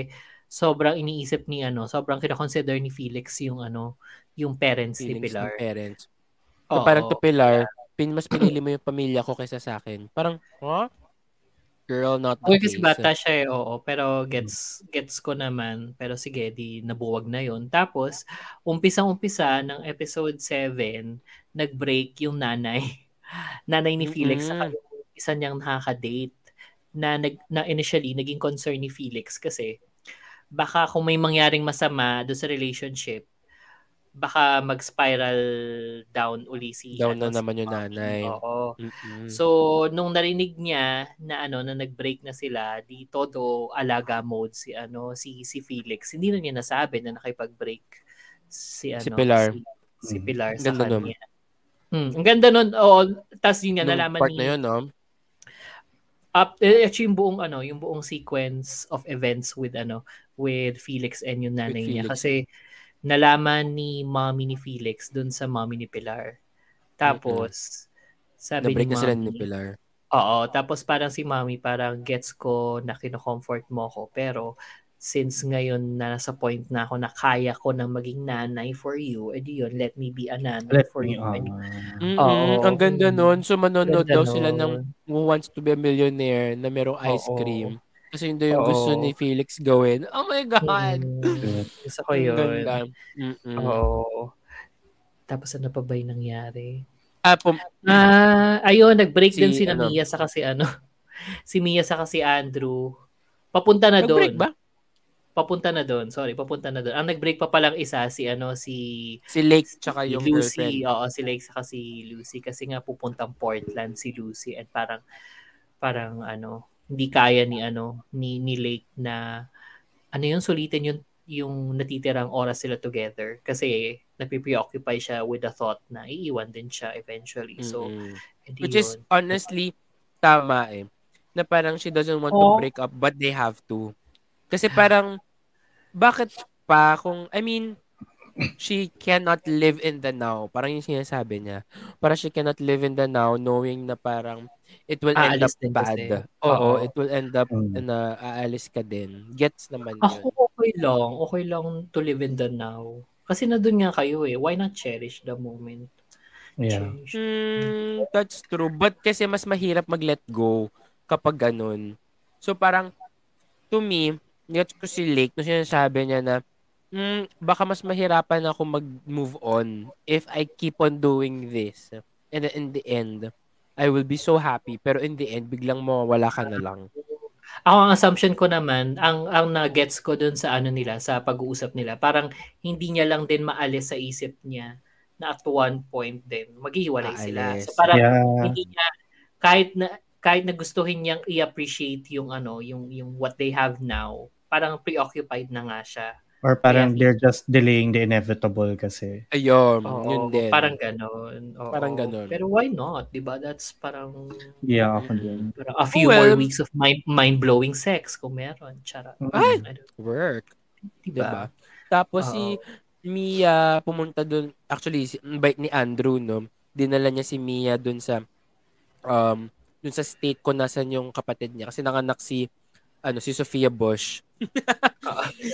sobrang iniisip ni ano, sobrang kina-consider ni Felix yung ano, yung parents ni Feelings Pilar. ng parents. So, Oo. parang to Pilar, pin, mas pinili mo yung pamilya ko kaysa sa akin. Parang, huh? Girl, not the Okay, kasi case. bata siya eh, oo. Pero gets, gets ko naman. Pero sige, di nabuwag na yon Tapos, umpisang-umpisa ng episode 7, nag-break yung nanay. nanay ni Felix Mm-mm. saka yung isa niyang nakaka-date na, nag, na initially naging concern ni Felix kasi baka kung may mangyaring masama do sa relationship, baka mag-spiral down uli si Down ano, na si naman yung nanay. Oo. Mm-mm. So, nung narinig niya na ano na nag-break na sila, di todo alaga mode si ano si si Felix. Hindi na niya nasabi na nakipag-break si ano Si Pilar. si, si Mm. Pilar Ang sa ganda nun. kanya. Hmm, ang ganda nun. Oo, tas yun nga Nung nalaman part ni na yun, no? Up eh, actually yung buong ano, yung buong sequence of events with ano with Felix and yung nanay niya kasi nalaman ni mommy ni Felix dun sa mommy ni Pilar. Tapos sabi Na-break ni na sila mommy, ni Pilar. Oo, tapos parang si mommy parang gets ko na kino-comfort mo ko pero since ngayon na nasa point na ako na kaya ko nang maging nanay for you, edi yun, let me be a nanay Let for me, you. And, uh, Mm-mm, Oo. ang ganda nun. So, manonood daw sila ng. Who Wants to be a Millionaire na merong ice Oo. cream. Kasi yun daw yung Oo. gusto ni Felix gawin. Oh my God! Mm, gusto ko yun. ganda. Mm-mm. Oo. Tapos ano pa ba yung nangyari? Ah, pum- Ah, ayun, nag-break Si, din si ano? Mia sa kasi ano. si Mia sa kasi Andrew. Papunta na doon. nag-break ba? Papunta na doon. Sorry, papunta na doon. Ang nag-break pa palang isa si ano si Si Lake si tsaka yung Lucy. girlfriend. Oo, si Lake saka si Lucy kasi nga pupuntang Portland si Lucy and parang parang ano, hindi kaya ni ano ni ni Lake na ano yun sulitin yung yung natitirang oras sila together kasi napipreoccupy siya with the thought na iiwan din siya eventually. So, edi Which is yun. honestly tama eh. Na parang she doesn't want Oo. to break up but they have to. Kasi parang bakit pa kung I mean she cannot live in the now. Parang yung sinasabi niya. Parang she cannot live in the now knowing na parang it will end Aalis up bad. Oo, Oo. it will end up Mm. na aalis ka din. Gets naman Ako yun. okay lang. Okay lang to live in the now. Kasi na doon nga kayo eh. Why not cherish the moment? Yeah. Mm, that's true. But kasi mas mahirap mag-let go kapag ganun. So parang, to me, gets ko si Lake no sinasabi niya na, mm, baka mas mahirapan ako mag-move on if I keep on doing this. And in the end, I will be so happy. Pero in the end, biglang mawawala ka na lang. Ako ang assumption ko naman, ang ang na-gets ko doon sa ano nila, sa pag-uusap nila, parang hindi niya lang din maalis sa isip niya na at one point din maghihiwalay sila. So parang Yeah. hindi niya kahit na kahit na gustuhin niyang i-appreciate yung ano, yung yung what they have now, parang preoccupied na nga siya. Or parang Kaya- they're just delaying the inevitable kasi. Ayun, Oo, yun din. Parang ganon. Oo. Parang ganon. Pero why not? 'Di ba? That's parang Yeah, ako din. parang a few Well, more weeks of mind mind-blowing sex kung meron. Chara. Ay! I don't- Work. Diba? Diba? Tapos si Mia pumunta doon, actually, si, bait ni Andrew, no? Dinala niya si Mia doon sa, um, doon sa state ko nasan yung kapatid niya. Kasi nanganak si, ano, si Sophia Bush.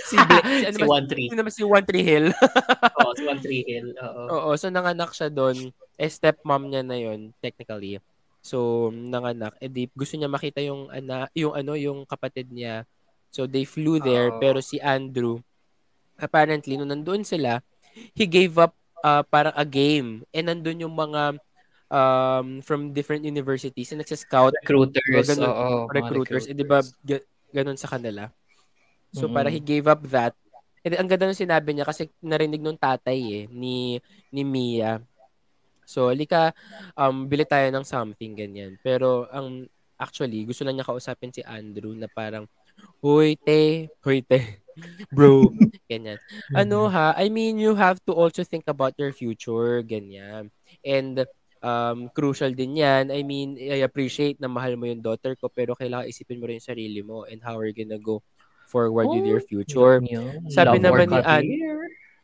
Si, Bla- si, ano si ba- One Tree. naman si One Tree Hill. Oo, si One Tree Hill. Oo. Oo, so nanganak siya doon. Eh, stepmom niya na yon technically. So, nanganak. Eh, di, gusto niya makita yung, ana, yung, ano, yung kapatid niya. So, they flew there. Oo. Pero si Andrew, apparently, nung nandun sila, he gave up uh, parang a game. And nandun yung mga um, from different universities na nagsa-scout Recruiters. Ganun, oo, mga recruiters. Eh, di ba, ga- ganun sa kanila. So, Mm. para he gave up that. And ang ganda nung sinabi niya kasi narinig nung tatay eh, ni, ni Mia. So, lika, um, bili tayo ng something, ganyan. Pero, ang actually, gusto lang niya kausapin si Andrew na parang, Hoy, te, hoy, te, bro, ganyan. Ano ha, I mean, you have to also think about your future, ganyan. And, um, crucial din yan. I mean, I appreciate na mahal mo yung daughter ko, pero kailangan isipin mo rin yung sarili mo and how are you gonna go forward with your future. Yun. Sabi Love naman ni Ann, career.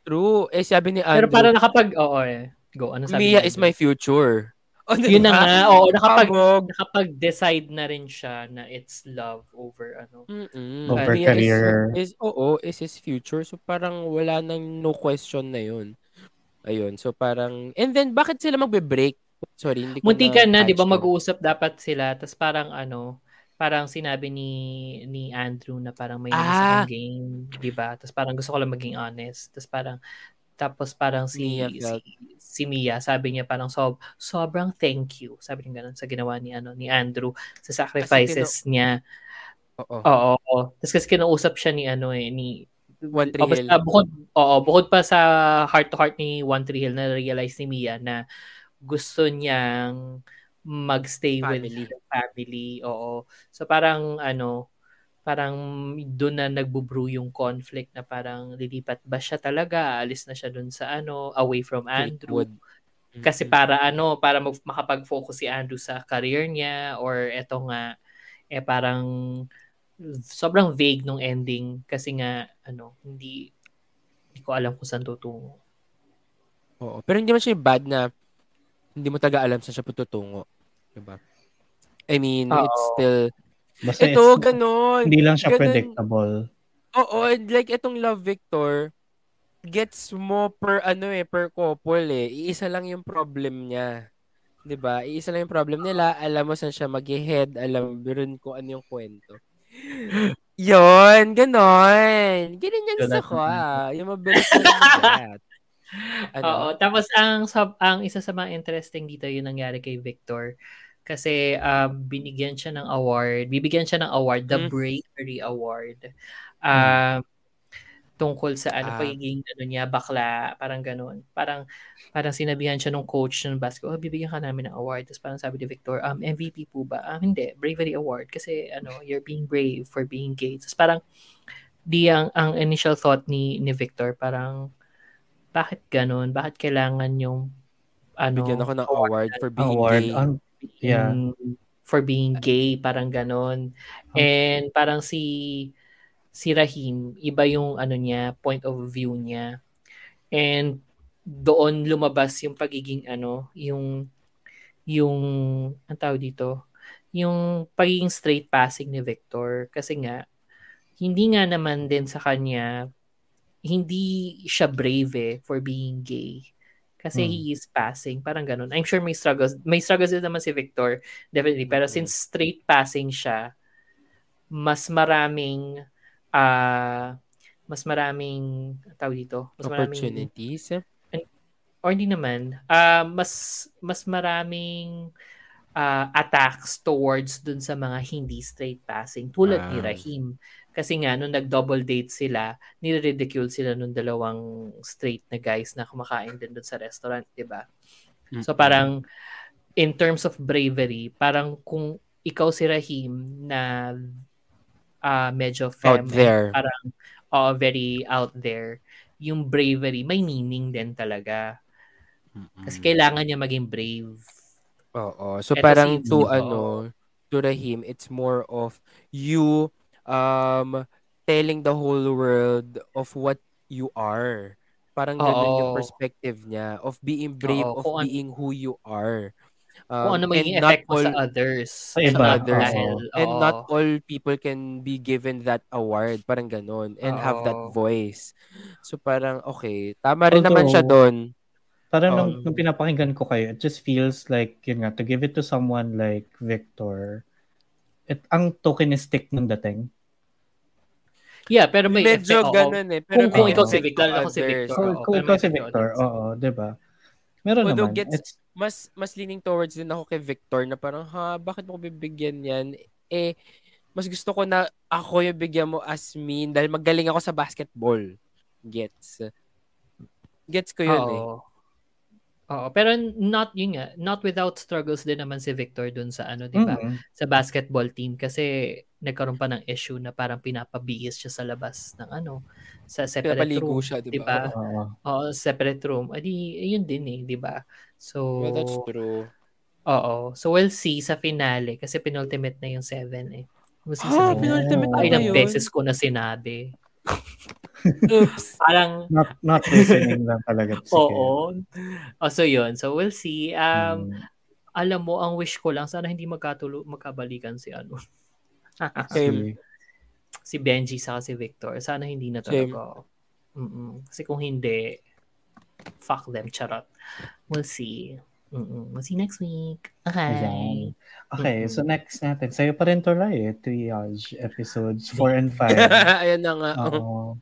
True. Eh, sabi ni Pero Andrew, para nakapag, oo eh. Go, ano sabi Mia is my future. Oh, Yun na nga, oo, nakapag, nakapag-decide na rin siya na it's love over ano. Mm-mm. Over Mia career. Is, is, oo, is his future. So, parang wala nang no question na yun. Ayun. So, parang, and then, bakit sila magbe-break? Sorry, hindi ko Munti ka na, 'di ba, mag-uusap dapat sila. Tapos parang ano, parang sinabi ni ni Andrew na parang may Ah! game, 'di ba? Tapos parang gusto ko lang maging honest. Tapos parang tapos parang si Mia si, si Mia, sabi niya parang sob, sobrang thank you. Sabi niya ganun sa ginawa ni ano ni Andrew sa sacrifices niya. Oo. Oo. oo. Tapos kasi kinausap siya ni ano eh ni One Tree Oh, basta Hill. bukod, oo, bukod pa sa heart to heart ni One Tree Hill na realize ni Mia na gusto niyang magstay with Family. the family. Oo. So parang ano, parang doon na nagbubrew yung conflict na parang lilipat ba siya talaga, aalis na siya doon sa ano, away from Andrew. Fleetwood. Kasi para ano, para mag- makapag-focus si Andrew sa career niya or eto nga eh parang sobrang vague nung ending kasi nga ano, hindi hindi ko alam kung saan tutungo. Oo. Pero hindi man siya bad na hindi mo taga alam saan siya tutungo. Diba? I mean, Oo. it's still, Basta ito, it's- ganon. hindi lang siya Ganun. predictable. Oo, and like itong Love Victor gets mo per ano eh, per couple eh. Iisa lang yung problem niya. 'Di ba? Iisa lang yung problem nila. Alam mo saan siya mag-head, alam mo rin kung ano yung kwento. Yon, ganon. Ganun yung sa ko ah. Yung mabilis na. Ano? Oo, tapos ang sub, ang isa sa mga interesting dito yung nangyari kay Victor kasi um, binigyan siya ng award, bibigyan siya ng award, the Hmm. Bravery Award. Um, tungkol sa ano Ah. pagiging ano niya bakla, parang ganoon. Parang parang sinabihan siya nung coach ng basketball, oh, bibigyan ka namin ng award. Tapos parang sabi ni Victor, um, MVP po ba? Um, hindi, Bravery Award kasi ano, you're being brave for being gay. Tapos parang di ang, ang initial thought ni ni Victor parang bakit ganun? Bakit kailangan yung ano Bigyan ako ng award for being Award. gay. Ang- yeah. mm, for being gay, parang ganon. And parang si si Rahim, iba yung ano niya, point of view niya. And doon lumabas yung pagiging ano, yung yung ang tawag dito, yung pagiging straight passing ni Victor kasi nga hindi nga naman din sa kanya hindi siya brave eh, for being gay. Kasi Hmm. he is passing. Parang ganun. I'm sure may struggles. May struggles din naman si Victor. Definitely. Pero Mm. since straight passing siya, mas maraming ah mas maraming tawag dito, mas maraming Opportunities. or hindi naman, ah mas mas maraming ah, attacks towards dun sa mga hindi straight passing tulad ni Ah. Rahim. Kasi nga, nung nag-double date sila, nire-ridicule sila nung dalawang straight na guys na kumakain din dun sa restaurant, di ba? So parang, in terms of bravery, parang kung ikaw si Rahim na ah medyo femme, Out there. parang oh, very out there, yung bravery, may meaning din talaga. Kasi kailangan niya maging brave. Oo. So Eto parang si- to Oo. ano, to Rahim, it's more of you um telling the whole world of what you are. Parang ganun yung Oo. perspective niya of being brave, Oo, of kung an- being who you are. Kung Um, ano magiging and not effect mo sa all- others. Sa iba, others. Dahil, And oo. not all people can be given that award. Parang ganun. And have that Oo. voice. So parang, okay. Tama rin naman siya Although, doon. Parang Um, nung, nung pinapakinggan ko kayo, it just feels like, yun nga, to give it to someone like Victor, it, ang tokenistic ng dating. Yeah, pero may Medyo effect, oo. ganun eh. Pero Kung- kung ikaw si Victor, to ako si. Victor. Kung, Oo, kung pero ikaw si Victor, oo, di ba? Meron Although naman. gets- It's, mas mas leaning towards din ako kay Victor na parang ha bakit mo ko bibigyan yan eh mas gusto ko na ako yung bigyan mo as me dahil magaling ako sa basketball gets gets ko yun eh Oo. Pero not yun nga, not without struggles din naman si Victor dun sa ano, 'di ba? mm, Sa basketball team kasi nagkaroon pa ng issue na parang pinapabihis siya sa labas ng ano, sa separate pinapaligo room, siya di ba ba? oo. Oo, separate room. Adi, yun din eh, 'di ba? So well, that's true Oo. So we'll see sa finale kasi penultimate na yung 7 eh. We'll see ah sa finale. penultimate na Ay, yun beses ko na sinabi. oops Parang Not, not listening lang talaga. Oo. Oh, so yun. So we'll see. Um, Mm. alam mo, ang wish ko lang, sana hindi magkatulo, magkabalikan si ano. Same. si Benji sa si Victor. Sana hindi na Same. talaga. Mm-mm. Kasi kung hindi, fuck them, charot. We'll see. Mm-mm. We'll see next week. Okay. Ayan. Okay, Mm-mm. so next natin. Sa'yo pa rin to, Rai, eh. Triage episodes 4 and 5. ayan na nga Oo.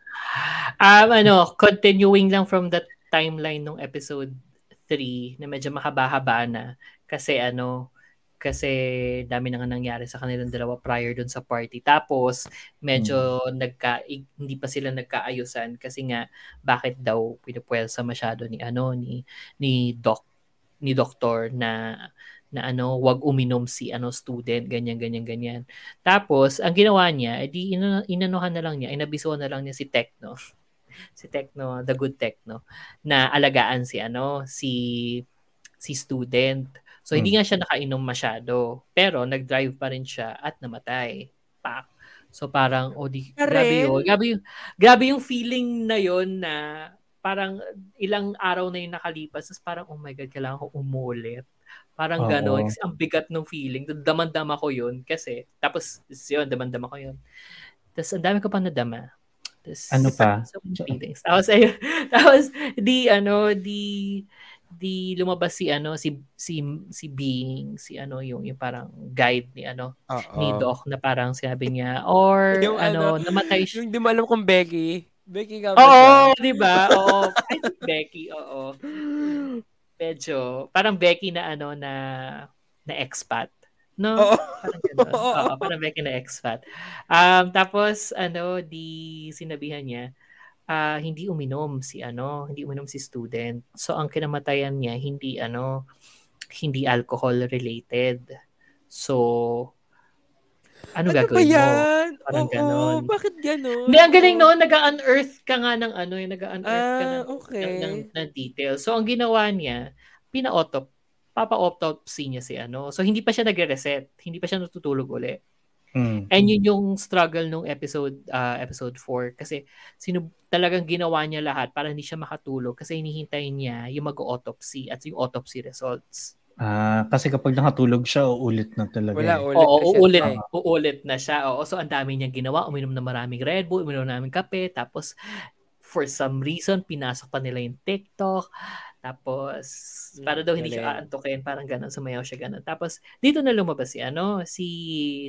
Um, ano, continuing lang from that timeline nung episode 3 na medyo mahaba-haba na. Kasi ano, kasi dami na nga nangyari sa kanilang dalawa prior dun sa party. Tapos, medyo nagka, i- hindi pa sila nagkaayusan kasi nga, bakit daw pinupwelsa masyado ni ano, ni, ni Doc, ni Doktor na na ano, wag uminom si ano student, ganyan, ganyan, ganyan. Tapos, ang ginawa niya, edi ina- inanuhan na lang niya, inabisuhan na lang niya si Tekno. si Tekno, the good Tekno, na alagaan si ano, si si student. So, hindi nga siya nakainom masyado. Pero, nag-drive pa rin siya at namatay. Pak. So, parang, oh, di, grabe yun. Grabe yung, grabe yung feeling na yon na parang ilang araw na yung nakalipas. Tapos parang, oh my God, kailangan ko umulit. Parang gano'n. Kasi ang bigat ng feeling. Damandama ko yun. Kasi, tapos, yun, damandama ko yun. Tapos, ang dami ko pa nadama. Tapos, Ano pa? So many feelings. Tapos, ayun. Tapos, di, ano, di, di lumabas si, ano, si, si, si Being, si, ano, yung, yung parang guide ni, ano, Oo. ni Doc na parang sinabi niya, or, Yung ano, ano, namatay siya. yung di mo alam kung Becky Becky ba Oo, di ba? Oo. I think Becky, oo. Medyo, parang Becky na ano na na expat. No? Oo. Parang ganun. Oo, parang Becky na expat. Um, tapos, ano, di sinabihan niya, ah, hindi uminom si ano, hindi uminom si student. So, ang kinamatayan niya, hindi ano, hindi alcohol related. So, ano, Ano ba gagawin mo? yan? Parang Oo, ganon. bakit ganon? Hindi, ang galing noon, nag-unearth ka nga ng ano, yung nag-unearth ka Ah, ng, okay. ng, ng, ng details. So, ang ginawa niya, pina-autop, papa-autopsy niya si ano. So, hindi pa siya nagre-reset. Hindi pa siya natutulog uli. Mm. And yun yung struggle nung episode ah, episode 4 kasi sino talagang ginawa niya lahat para hindi siya makatulog kasi hinihintay niya yung mag-autopsy at yung autopsy results. Ah, kasi kapag nakatulog siya, uulit na talaga. Wala, eh. ulit. Oo, uulit, na eh. uulit na siya. Oo, so ang dami niyang ginawa. Uminom na maraming Red Bull, uminom na maraming kape, tapos for some reason, pinasok pa nila yung TikTok. Tapos, para daw hindi siya Galing. aantukin, parang gano'n, sumayaw siya gano'n. Tapos, dito na lumabas si, ano, si,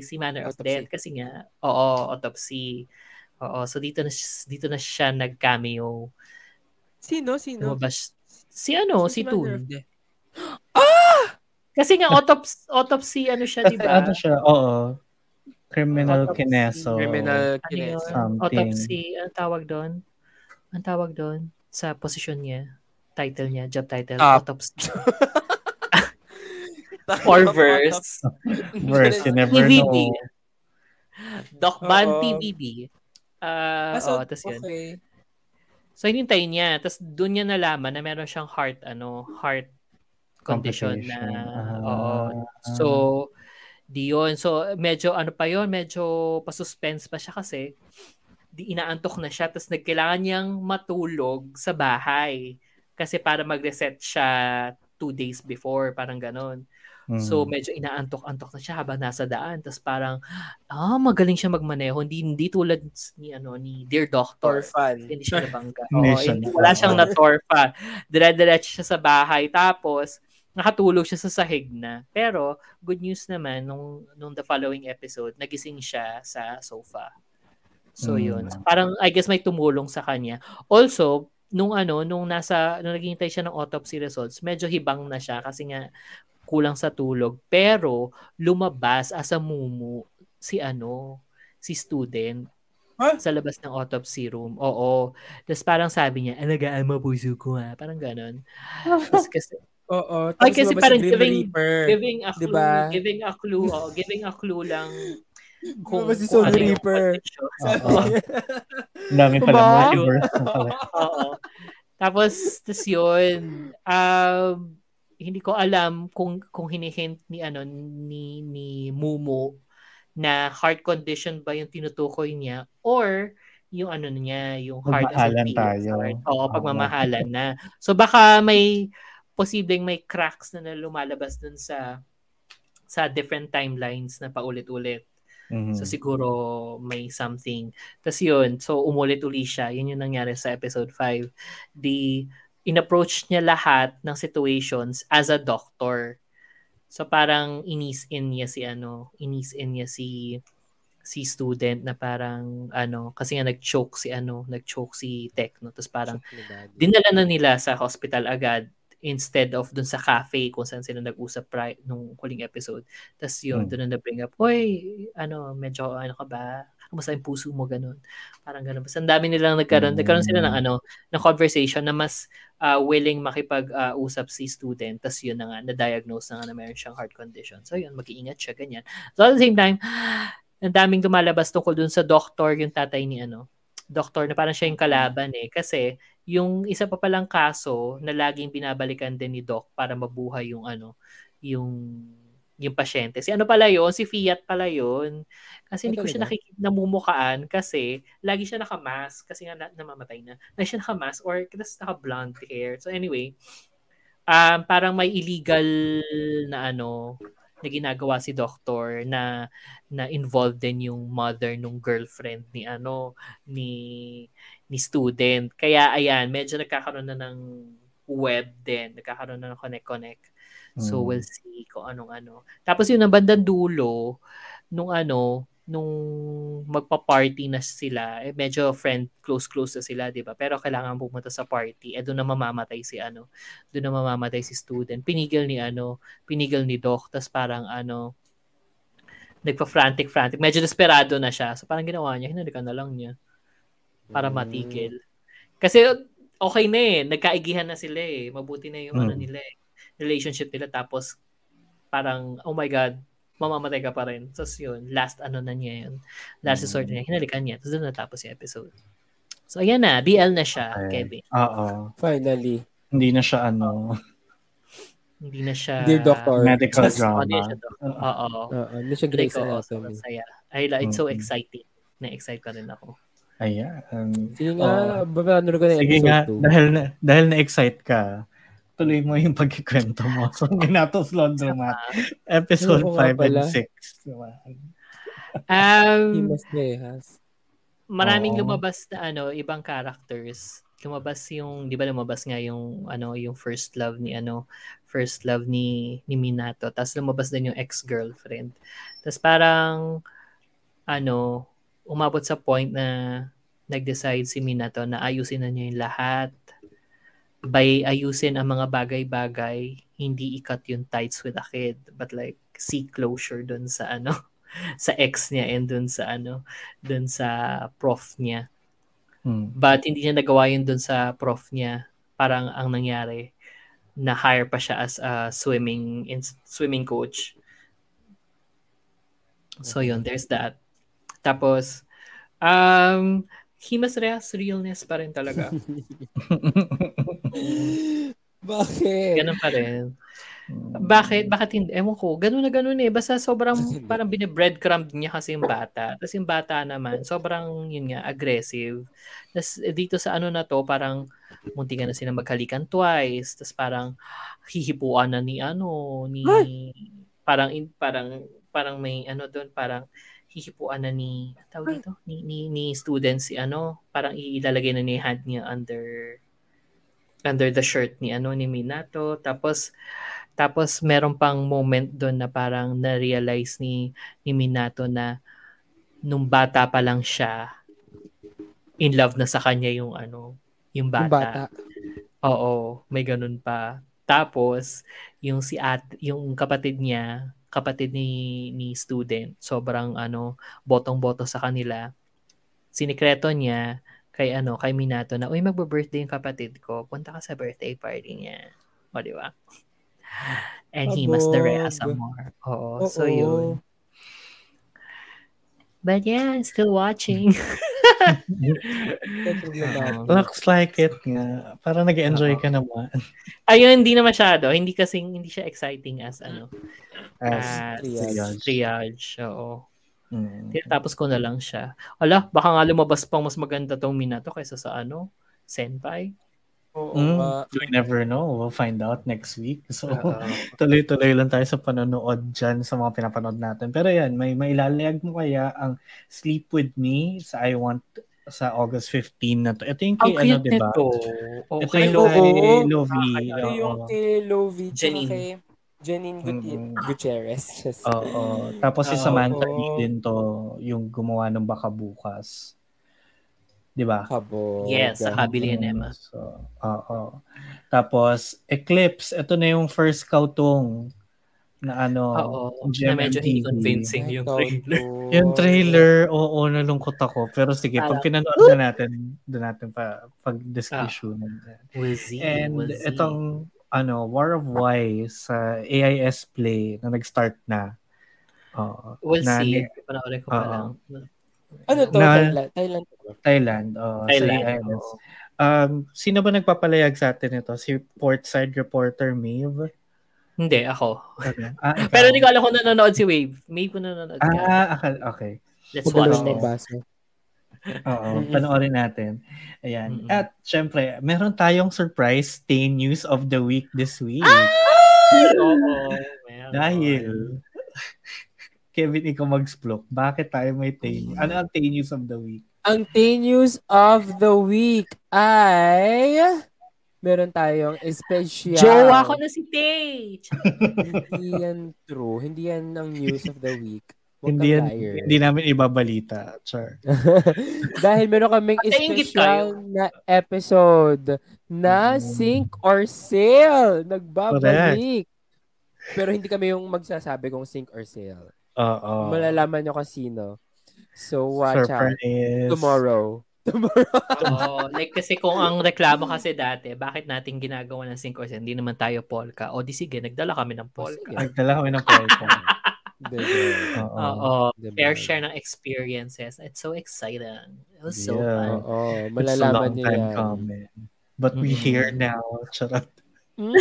si Manner of Autopsy. Death. Kasi nga, oo, autopsy. Oo, so dito na, siya- dito na siya nag-cameo. Sino? Sino? Lumabas, si ano, si, Manner Toon. of Death? Kasi nga, autopsy, autopsy, ano siya, di ba? ano siya, oo. Criminal Autopsy. kineso. Criminal Ano kineso. Something. Autopsy, ang tawag doon? Ang tawag doon sa posisyon niya, title niya, job title, Ah. autopsy. Or verse. Verse, you never TVB. know. Doc Ban Oo. TVB. Ah, Ah, so, oh, tas yun. okay. So, hinintay niya. Tapos, doon niya nalaman na meron siyang heart, ano, heart condition na, Complication. oo. So, di yun. So, medyo, ano pa yon medyo pa-suspense pa siya kasi di inaantok na siya tapos nagkailangan niyang matulog sa bahay kasi para mag-reset siya two days before, parang ganon. Mm. So medyo inaantok-antok na siya habang nasa daan. Tapos parang ah magaling siya magmaneho. Hindi hindi tulad ni ano ni Dear Doctor. Orphan. Hindi siya nabangga. Oo, siya hindi, wala siyang natorpa. Dire-diretso siya sa bahay. Tapos nakatulog siya sa sahig na. Pero good news naman nung nung the following episode, nagising siya sa sofa. So Mm. yun. So, parang I guess may tumulong sa kanya. Also, nung ano, nung nasa nung naghihintay siya ng autopsy results, medyo hibang na siya kasi nga kulang sa tulog. Pero lumabas as a mumu si ano, si student Huh? sa labas ng autopsy room. Oo. Tapos parang sabi niya, alagaan mo puso ko ha. Parang ganon. Tapos kasi, Oo. Ay, kasi parang si giving- Reaper. giving a clue, Diba? giving a clue, oh, giving a clue lang kung, si kung Soul ano Reaper. dami pala Diba? pala. Oo. Tapos, tas yun, um, hindi ko alam kung kung hinihint ni ano ni ni Mumu na heart condition ba yung tinutukoy niya or yung ano niya, yung heart as in tayo. heart. Oo, pagmamahalan na. So baka may posibleng may cracks na, na lumalabas dun sa sa different timelines na paulit-ulit. Mhm. So siguro may something. Tapos yun, so umulit uli siya. Yun yung nangyari sa episode 5. The in-approach niya lahat ng situations as a doctor. So parang inis in niya si ano, inis in niya si si student na parang ano, kasi nga nag-choke si ano, nag-choke si Tekno. Tapos parang dinala na nila sa hospital agad instead of dun sa cafe kung saan sila nag-usap pri- nung huling episode. Tapos yun, Hmm. doon na na-bring up, Oy, ano, medyo ano ka ba? Kamusta yung puso mo? Ganun. Parang ganun. Basta ang dami nilang nagkaroon. Hmm. Nagkaroon sila ng ano, ng conversation na mas uh, willing makipag-usap si student. Tapos yun na nga, na-diagnose na nga na meron siyang heart condition. So yun, mag-iingat siya, ganyan. So at the same time, ang daming lumalabas tungkol dun sa doctor, yung tatay ni ano, doctor na parang siya yung kalaban eh. Kasi yung isa pa palang kaso na laging binabalikan din ni Doc para mabuhay yung ano, yung yung pasyente. Si ano pala yon Si Fiat pala yon Kasi hindi ko siya nakikita namumukaan kasi lagi siya nakamask kasi nga na, namamatay na. Lagi siya nakamask or kasi naka-blonde hair. So anyway, um, parang may illegal na ano na ginagawa si doctor na na involved din yung mother nung girlfriend ni ano ni ni student. Kaya ayan, medyo nagkakaroon na ng web din, nagkakaroon na ng connect-connect. So Mm. we'll see kung anong ano. Tapos yun ang bandang dulo nung ano nung magpa-party na sila, eh, medyo friend close close na sila, 'di ba? Pero kailangan pumunta sa party. Eh doon na mamamatay si ano, doon na mamamatay si student. Pinigil ni ano, pinigil ni Doc, tas parang ano nagpa-frantic frantic. Medyo desperado na siya. So parang ginawa niya, hinalikan na lang niya para Mm. matigil. Kasi okay na eh, nagkaigihan na sila eh. Mabuti na yung ano Mm. nila eh, relationship nila tapos parang oh my god, mamamatay ka pa rin. Tapos yun, last ano na niya yun. Last Mm. resort niya, hinalikan niya. Tapos doon natapos yung episode. So ayan na, BL na siya, Okay. Kevin. Oo. Finally. Hindi na siya ano, Hindi na siya Dear Doctor. medical Just- drama. hindi siya doc- Oo. Oo, hindi siya ko, Anatomy. masaya. I, it's so exciting. Na-excite pa rin ako. Ayan. Sige nga, babanood ko na yung Sige nga, episode 2. dahil na, dahil na-excite ka, tuloy mo yung pagkikwento mo. So, Ginatos Laundromat, episode Oo nga 5 and pala. 6. Diba? He Um, maraming Oo. lumabas na ano, ibang characters. Lumabas yung, 'di ba lumabas nga yung ano, yung first love ni ano, first love ni ni Minato. Tapos lumabas din yung ex-girlfriend. Tapos parang ano, umabot sa point na nag-decide si Minato na ayusin na niya yung lahat. By ayusin ang mga bagay-bagay, hindi ikat yung tights with a kid, but like seek closure dun sa ano, sa ex niya and dun sa ano, dun sa prof niya. Hmm. But hindi niya nagawa yun dun sa prof niya. Parang ang nangyari, na hire pa siya as a swimming in, swimming coach. So yun, there's that. Tapos, um, Himas Reas realness pa rin talaga. Bakit? Ganun pa rin. Bakit? Bakit hindi? Ewan ko. Ganun na ganun eh. Basta sobrang parang binibreadcrumb niya kasi yung bata. Tapos yung bata naman, sobrang yun nga, aggressive. Tapos eh, dito sa ano na to, parang munti ka na sila magkalikan twice. Tapos parang hihipuan na ni ano, ni parang in, parang parang may ano doon, parang hihipuan na ni tawag dito, ni, ni, ni student si ano, parang ilalagay na ni hand niya under under the shirt ni ano ni Minato tapos tapos meron pang moment doon na parang na-realize ni ni Minato na nung bata pa lang siya in love na sa kanya yung ano yung bata. Yung bata. Oo, may ganun pa. Tapos yung si at yung kapatid niya, kapatid ni ni student, sobrang ano botong-boto sa kanila. Sinikreto niya kay ano, kay Minato na, uy, magbe-birthday yung kapatid ko. Punta ka sa birthday party niya. O, di ba? And he must the Abog. some more. Oo, Oo. so yun. But yeah, I'm still watching. Oo. Looks like it nga. Para nag-enjoy ka naman. Ayun, hindi na masyado. Hindi kasi hindi siya exciting as ano. As As triage. triage. Oo. Mm. Tapos ko na lang siya. Ala, baka nga lumabas pang mas maganda tong Minato kaysa sa ano, Senpai. Oo Mm, nga. we never know. We'll find out next week. So, Oo. tuloy-tuloy lang tayo sa panonood dyan sa mga pinapanood natin. Pero yan, may mailalayag mo kaya ang Sleep With Me sa I Want sa August 15 na to. Ito yung kay ano, cute di ba? nito. Ito Okay, yung Oo. kay Lovie. Ito yung kay Lovie tsaka Janine. Janine Guti- Mm. Gutierrez. Just, Oo. Tapos si Oo. Samantha Lee din to, yung gumawa ng Baka Bukas. Di ba? Kabog. Yes, sa Kabili and Mm, Emma. So, oo. Tapos, Eclipse. Ito na yung first kautong na ano, Oo. Na medyo hindi convincing yung trailer. Yung trailer, oo, nalungkot ako. Pero sige, pag Parang, pinanood na natin, doon natin pa pag-discussion. Wazzy, And wazzy. itong ano, War of Y sa AIS Play na nag-start na. Oo. We'll na, see. Panoorin ko pa lang. Ano to? Na- Thailand? Thailand. to ba? Thailand. sa Thailand. AIS. oo. Um, sino ba nagpapalayag sa atin ito? Si Portside reporter Maeve? Hindi, ako. Ah, ikaw. Pero hindi ko alam kung nanonood si Wave. May kung nanonood ka. Ah, akal- okay. Let's watch this. Oo, panoorin natin. Ayan. Mm-mm. At syempre, meron tayong surprise stay news of the week this week. Oo. meron. Dahil Kevin, ikaw mag-splok. Bakit tayo may tay Ano ang tay news of the week? Ang Tay News of the Week ay meron tayong special. Jowa ko na si Tay! hindi yan true. Hindi yan ang news of the week. Huwag Hindi, yan, liar. hindi namin ibabalita. Char. Dahil meron kaming special na episode na Mm. Sync or Sale. Nagbabalik. Pero hindi kami yung magsasabi kung Sync or Sale. Oo. Malalaman nyo kung sino. So, watch out. Surprise. Tomorrow. Tomorrow. Oo. like kasi kung ang reklamo kasi dati, bakit natin ginagawa ng 5 or 10? Hindi naman tayo polka. O di sige, nagdala kami ng polka. Nagdala kami ng polka. Oo. Oo. Diba? Fair share ng experiences. It's so exciting. It was so Yeah. fun. Oo, It's a malalaman time yan. coming. But we Mm. here now. Charot. Mm,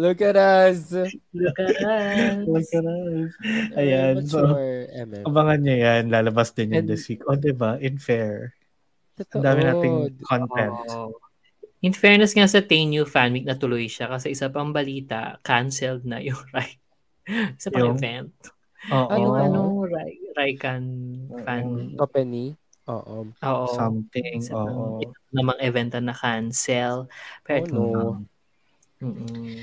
look at us. Look at us. Look at us. Ayan. So, Mature, MM. abangan nyo yan. Lalabas din yan And- this week. O, diba? In fair. Totoo. Ang dami nating content. Oo. In fairness nga sa Tenyu fan week natuloy siya kasi isa pang balita, canceled na yung Rai. Isa pang Yung- event. Oo. Oo. ano, Rai, Raikan fan. Company. Oo. Oo. something. Isa Oo. namang event na na-cancel. Pero Oh, no. Mm-mm.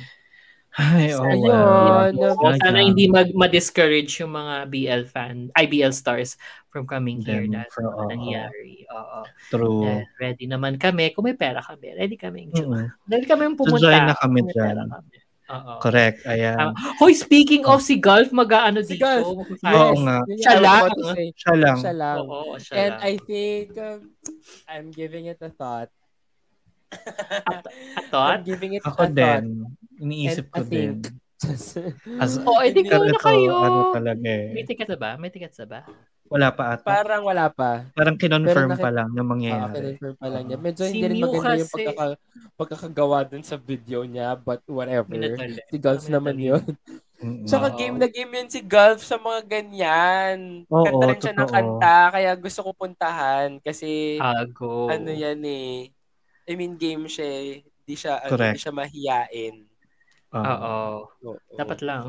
Ay, oh, Ayun. wow. So, Talaga. sana hindi mag ma-discourage yung mga BL fan, ay BL stars from coming here na from- oo. nangyari. Oo. True. Dahil ready naman kami. Kung may pera kami, ready kami. Mm-mm. Ready kami pumunta. join na kami dyan. kami. Oo. Correct. Ayan. Tama. Hoy, speaking of si Golf, mag-ano Si dito. Golf. Mag-fire. Oo nga. Yung Siya lang. Siya lang. Siya lang. Oo, siya And lang. I think um, I'm giving it a thought. A thought? I'm giving it Ako a thought. din. Iniisip And ko I think- din. As, Oh, edi ko pero na kayo. ano talaga May eh. tickets na ba? May tickets ba? Wala pa ata. Parang wala pa. Parang kinonfirm Pero nakit- pa lang na mangyayari. confirm pa lang niya. Oo. Medyo Si hindi rin maganda yung pagkaka, pagkakagawa dun sa video niya, but whatever. Minadali. Si Gulf Ah, naman yun. Tsaka Oo. game na game yun si Gulf sa mga ganyan. Oo, kanta rin siya ng kanta, kaya gusto ko puntahan kasi Ago. ano yan eh. I mean, game siya eh. Di siya, ano, Correct. di siya mahiyain. Oo. Oo. Oo. Dapat lang.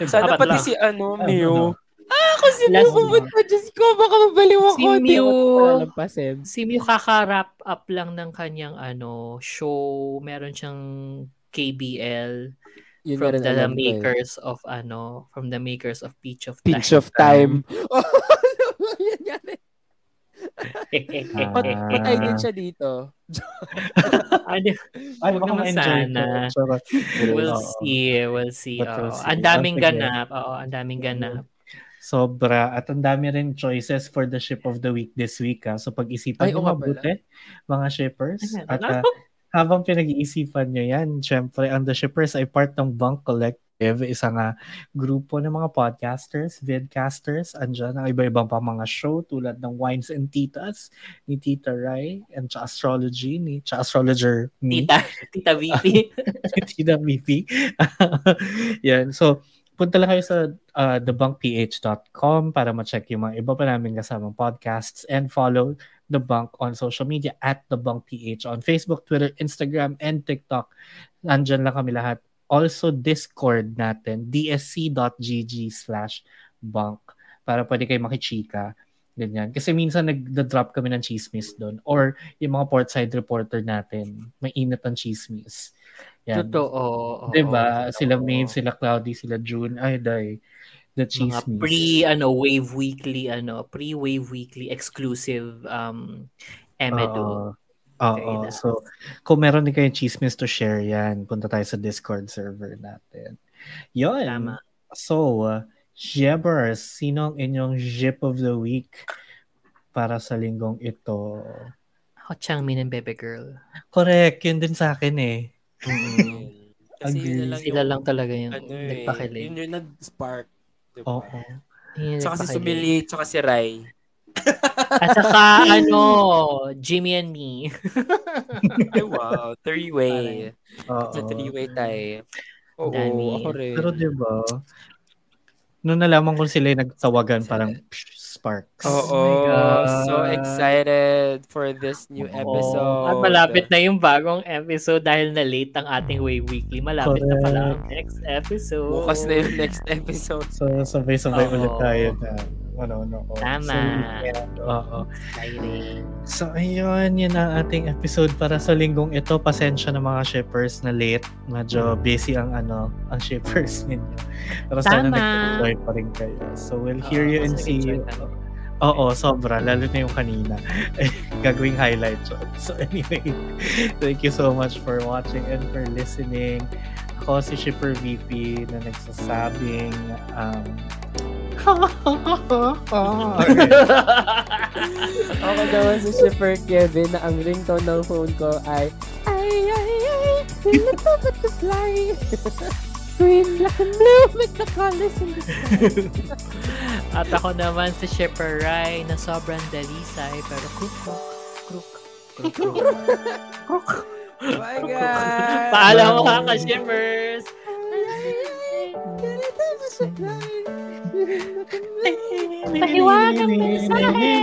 Sana Dapat pati lang. si ano, Ano, Mew. ano? Ah, kasi Last- Mew pumunta. Diyos ko, baka mabaliw ako. Si Mew. ako. Si Mew kaka-wrap up lang ng kanyang ano show. Meron siyang KBL Yun from the ko eh. makers of ano, from the makers of Peach of Pinch Time. of time. Oh, yan yan. Ah. Pat- Patay din siya dito. ano, Ay, baka naman ma-enjoy sana. we'll see, we'll see. See. Ang daming Oh, sige. ganap. Oo, ang daming ganap. Sobra. At ang dami rin choices for the ship of the week this week. Ha? So pag-isipan nyo mabuti, mga shippers. At ah, habang pinag-iisipan nyo yan, syempre, ang The Shippers ay part ng Bunk Collective, isang nga grupo ng mga podcasters, vidcasters. Andyan ang iba-ibang pa mga show tulad ng Wines and Titas ni Tita Rai and Cha Astrology ni Cha Astrologer me. Tita, Tita VP. Tita VP. Yan. So, punta lang kayo sa uh, thebunkph.com para ma-check yung mga iba pa namin kasamang podcasts and follow The Bunk on social media at The Bunk PH on Facebook, Twitter, Instagram, and TikTok. Nandyan lang kami lahat. Also, Discord natin, dsc.gg slash bunk para pwede kayo makichika. Ganyan. Kasi minsan nag-drop kami ng chismis doon or yung mga portside reporter natin, may init ang chismis. Yan. Totoo. oo, Diba? totoo. Sila Maeve, sila Cloudy, sila June. Ay, day. The mga chismis. pre ano wave weekly ano pre-wave weekly exclusive um emedo. Oo. Okay Oo. na. So, kung meron din kayong chismis to share yan, punta tayo sa Discord server natin. Yun. Tama. So, uh, Jebbers, sino ang inyong Jip of the Week para sa linggong ito? Ako Changmin and Bebe Girl. Correct. Yun din sa akin eh. Kasi Agree. yun lang Sila yung, lang talaga yung ano eh, nagpakilig. yun yung nag-spark. Diba? Oo. Yun yung Tsaka si. Sumili, tsaka si Rai. At saka ano, Jimmy and me. Ay, wow. Three-way. It's a three-way tie. Oo, Dami. ako rin. Pero di ba, nung nalaman ko sila yung nagtawagan, parang psh, sparks. Oo. Oh my God. so excited for this new Oo. episode. At malapit na yung bagong episode dahil na late ang ating Wave Weekly. Malapit na pala ang next episode. Bukas na yung next episode. So, sabay-sabay Oo. ulit tayo na ano, ano. oo. Tama. So. Oo. So, ayun, yun ang ating episode para sa linggong ito. Pasensya na mga shippers na late. Medyo busy ang ano, ang shippers ninyo. Pero sana Tama. nag-enjoy pa rin kayo. So, we'll hear Oo, you and see you. Oo, sobra. Lalo na yung kanina. Gagawing highlight yun. So anyway, thank you so much for watching and for listening. Ako si Shipper VP na nagsasabing um, Ako naman si Shipper Kevin na ang ringtone ng phone ko ay Ay, ay, ay, feel the butterfly. Green, black, and blue, make the colors in the sky. At ako naman si Shipper Rai na sobrang dalisay pero kruk kruk kruk kruk kruk. Oh my God! Paalam mga ka-shippers! Pahiwagang mensahe!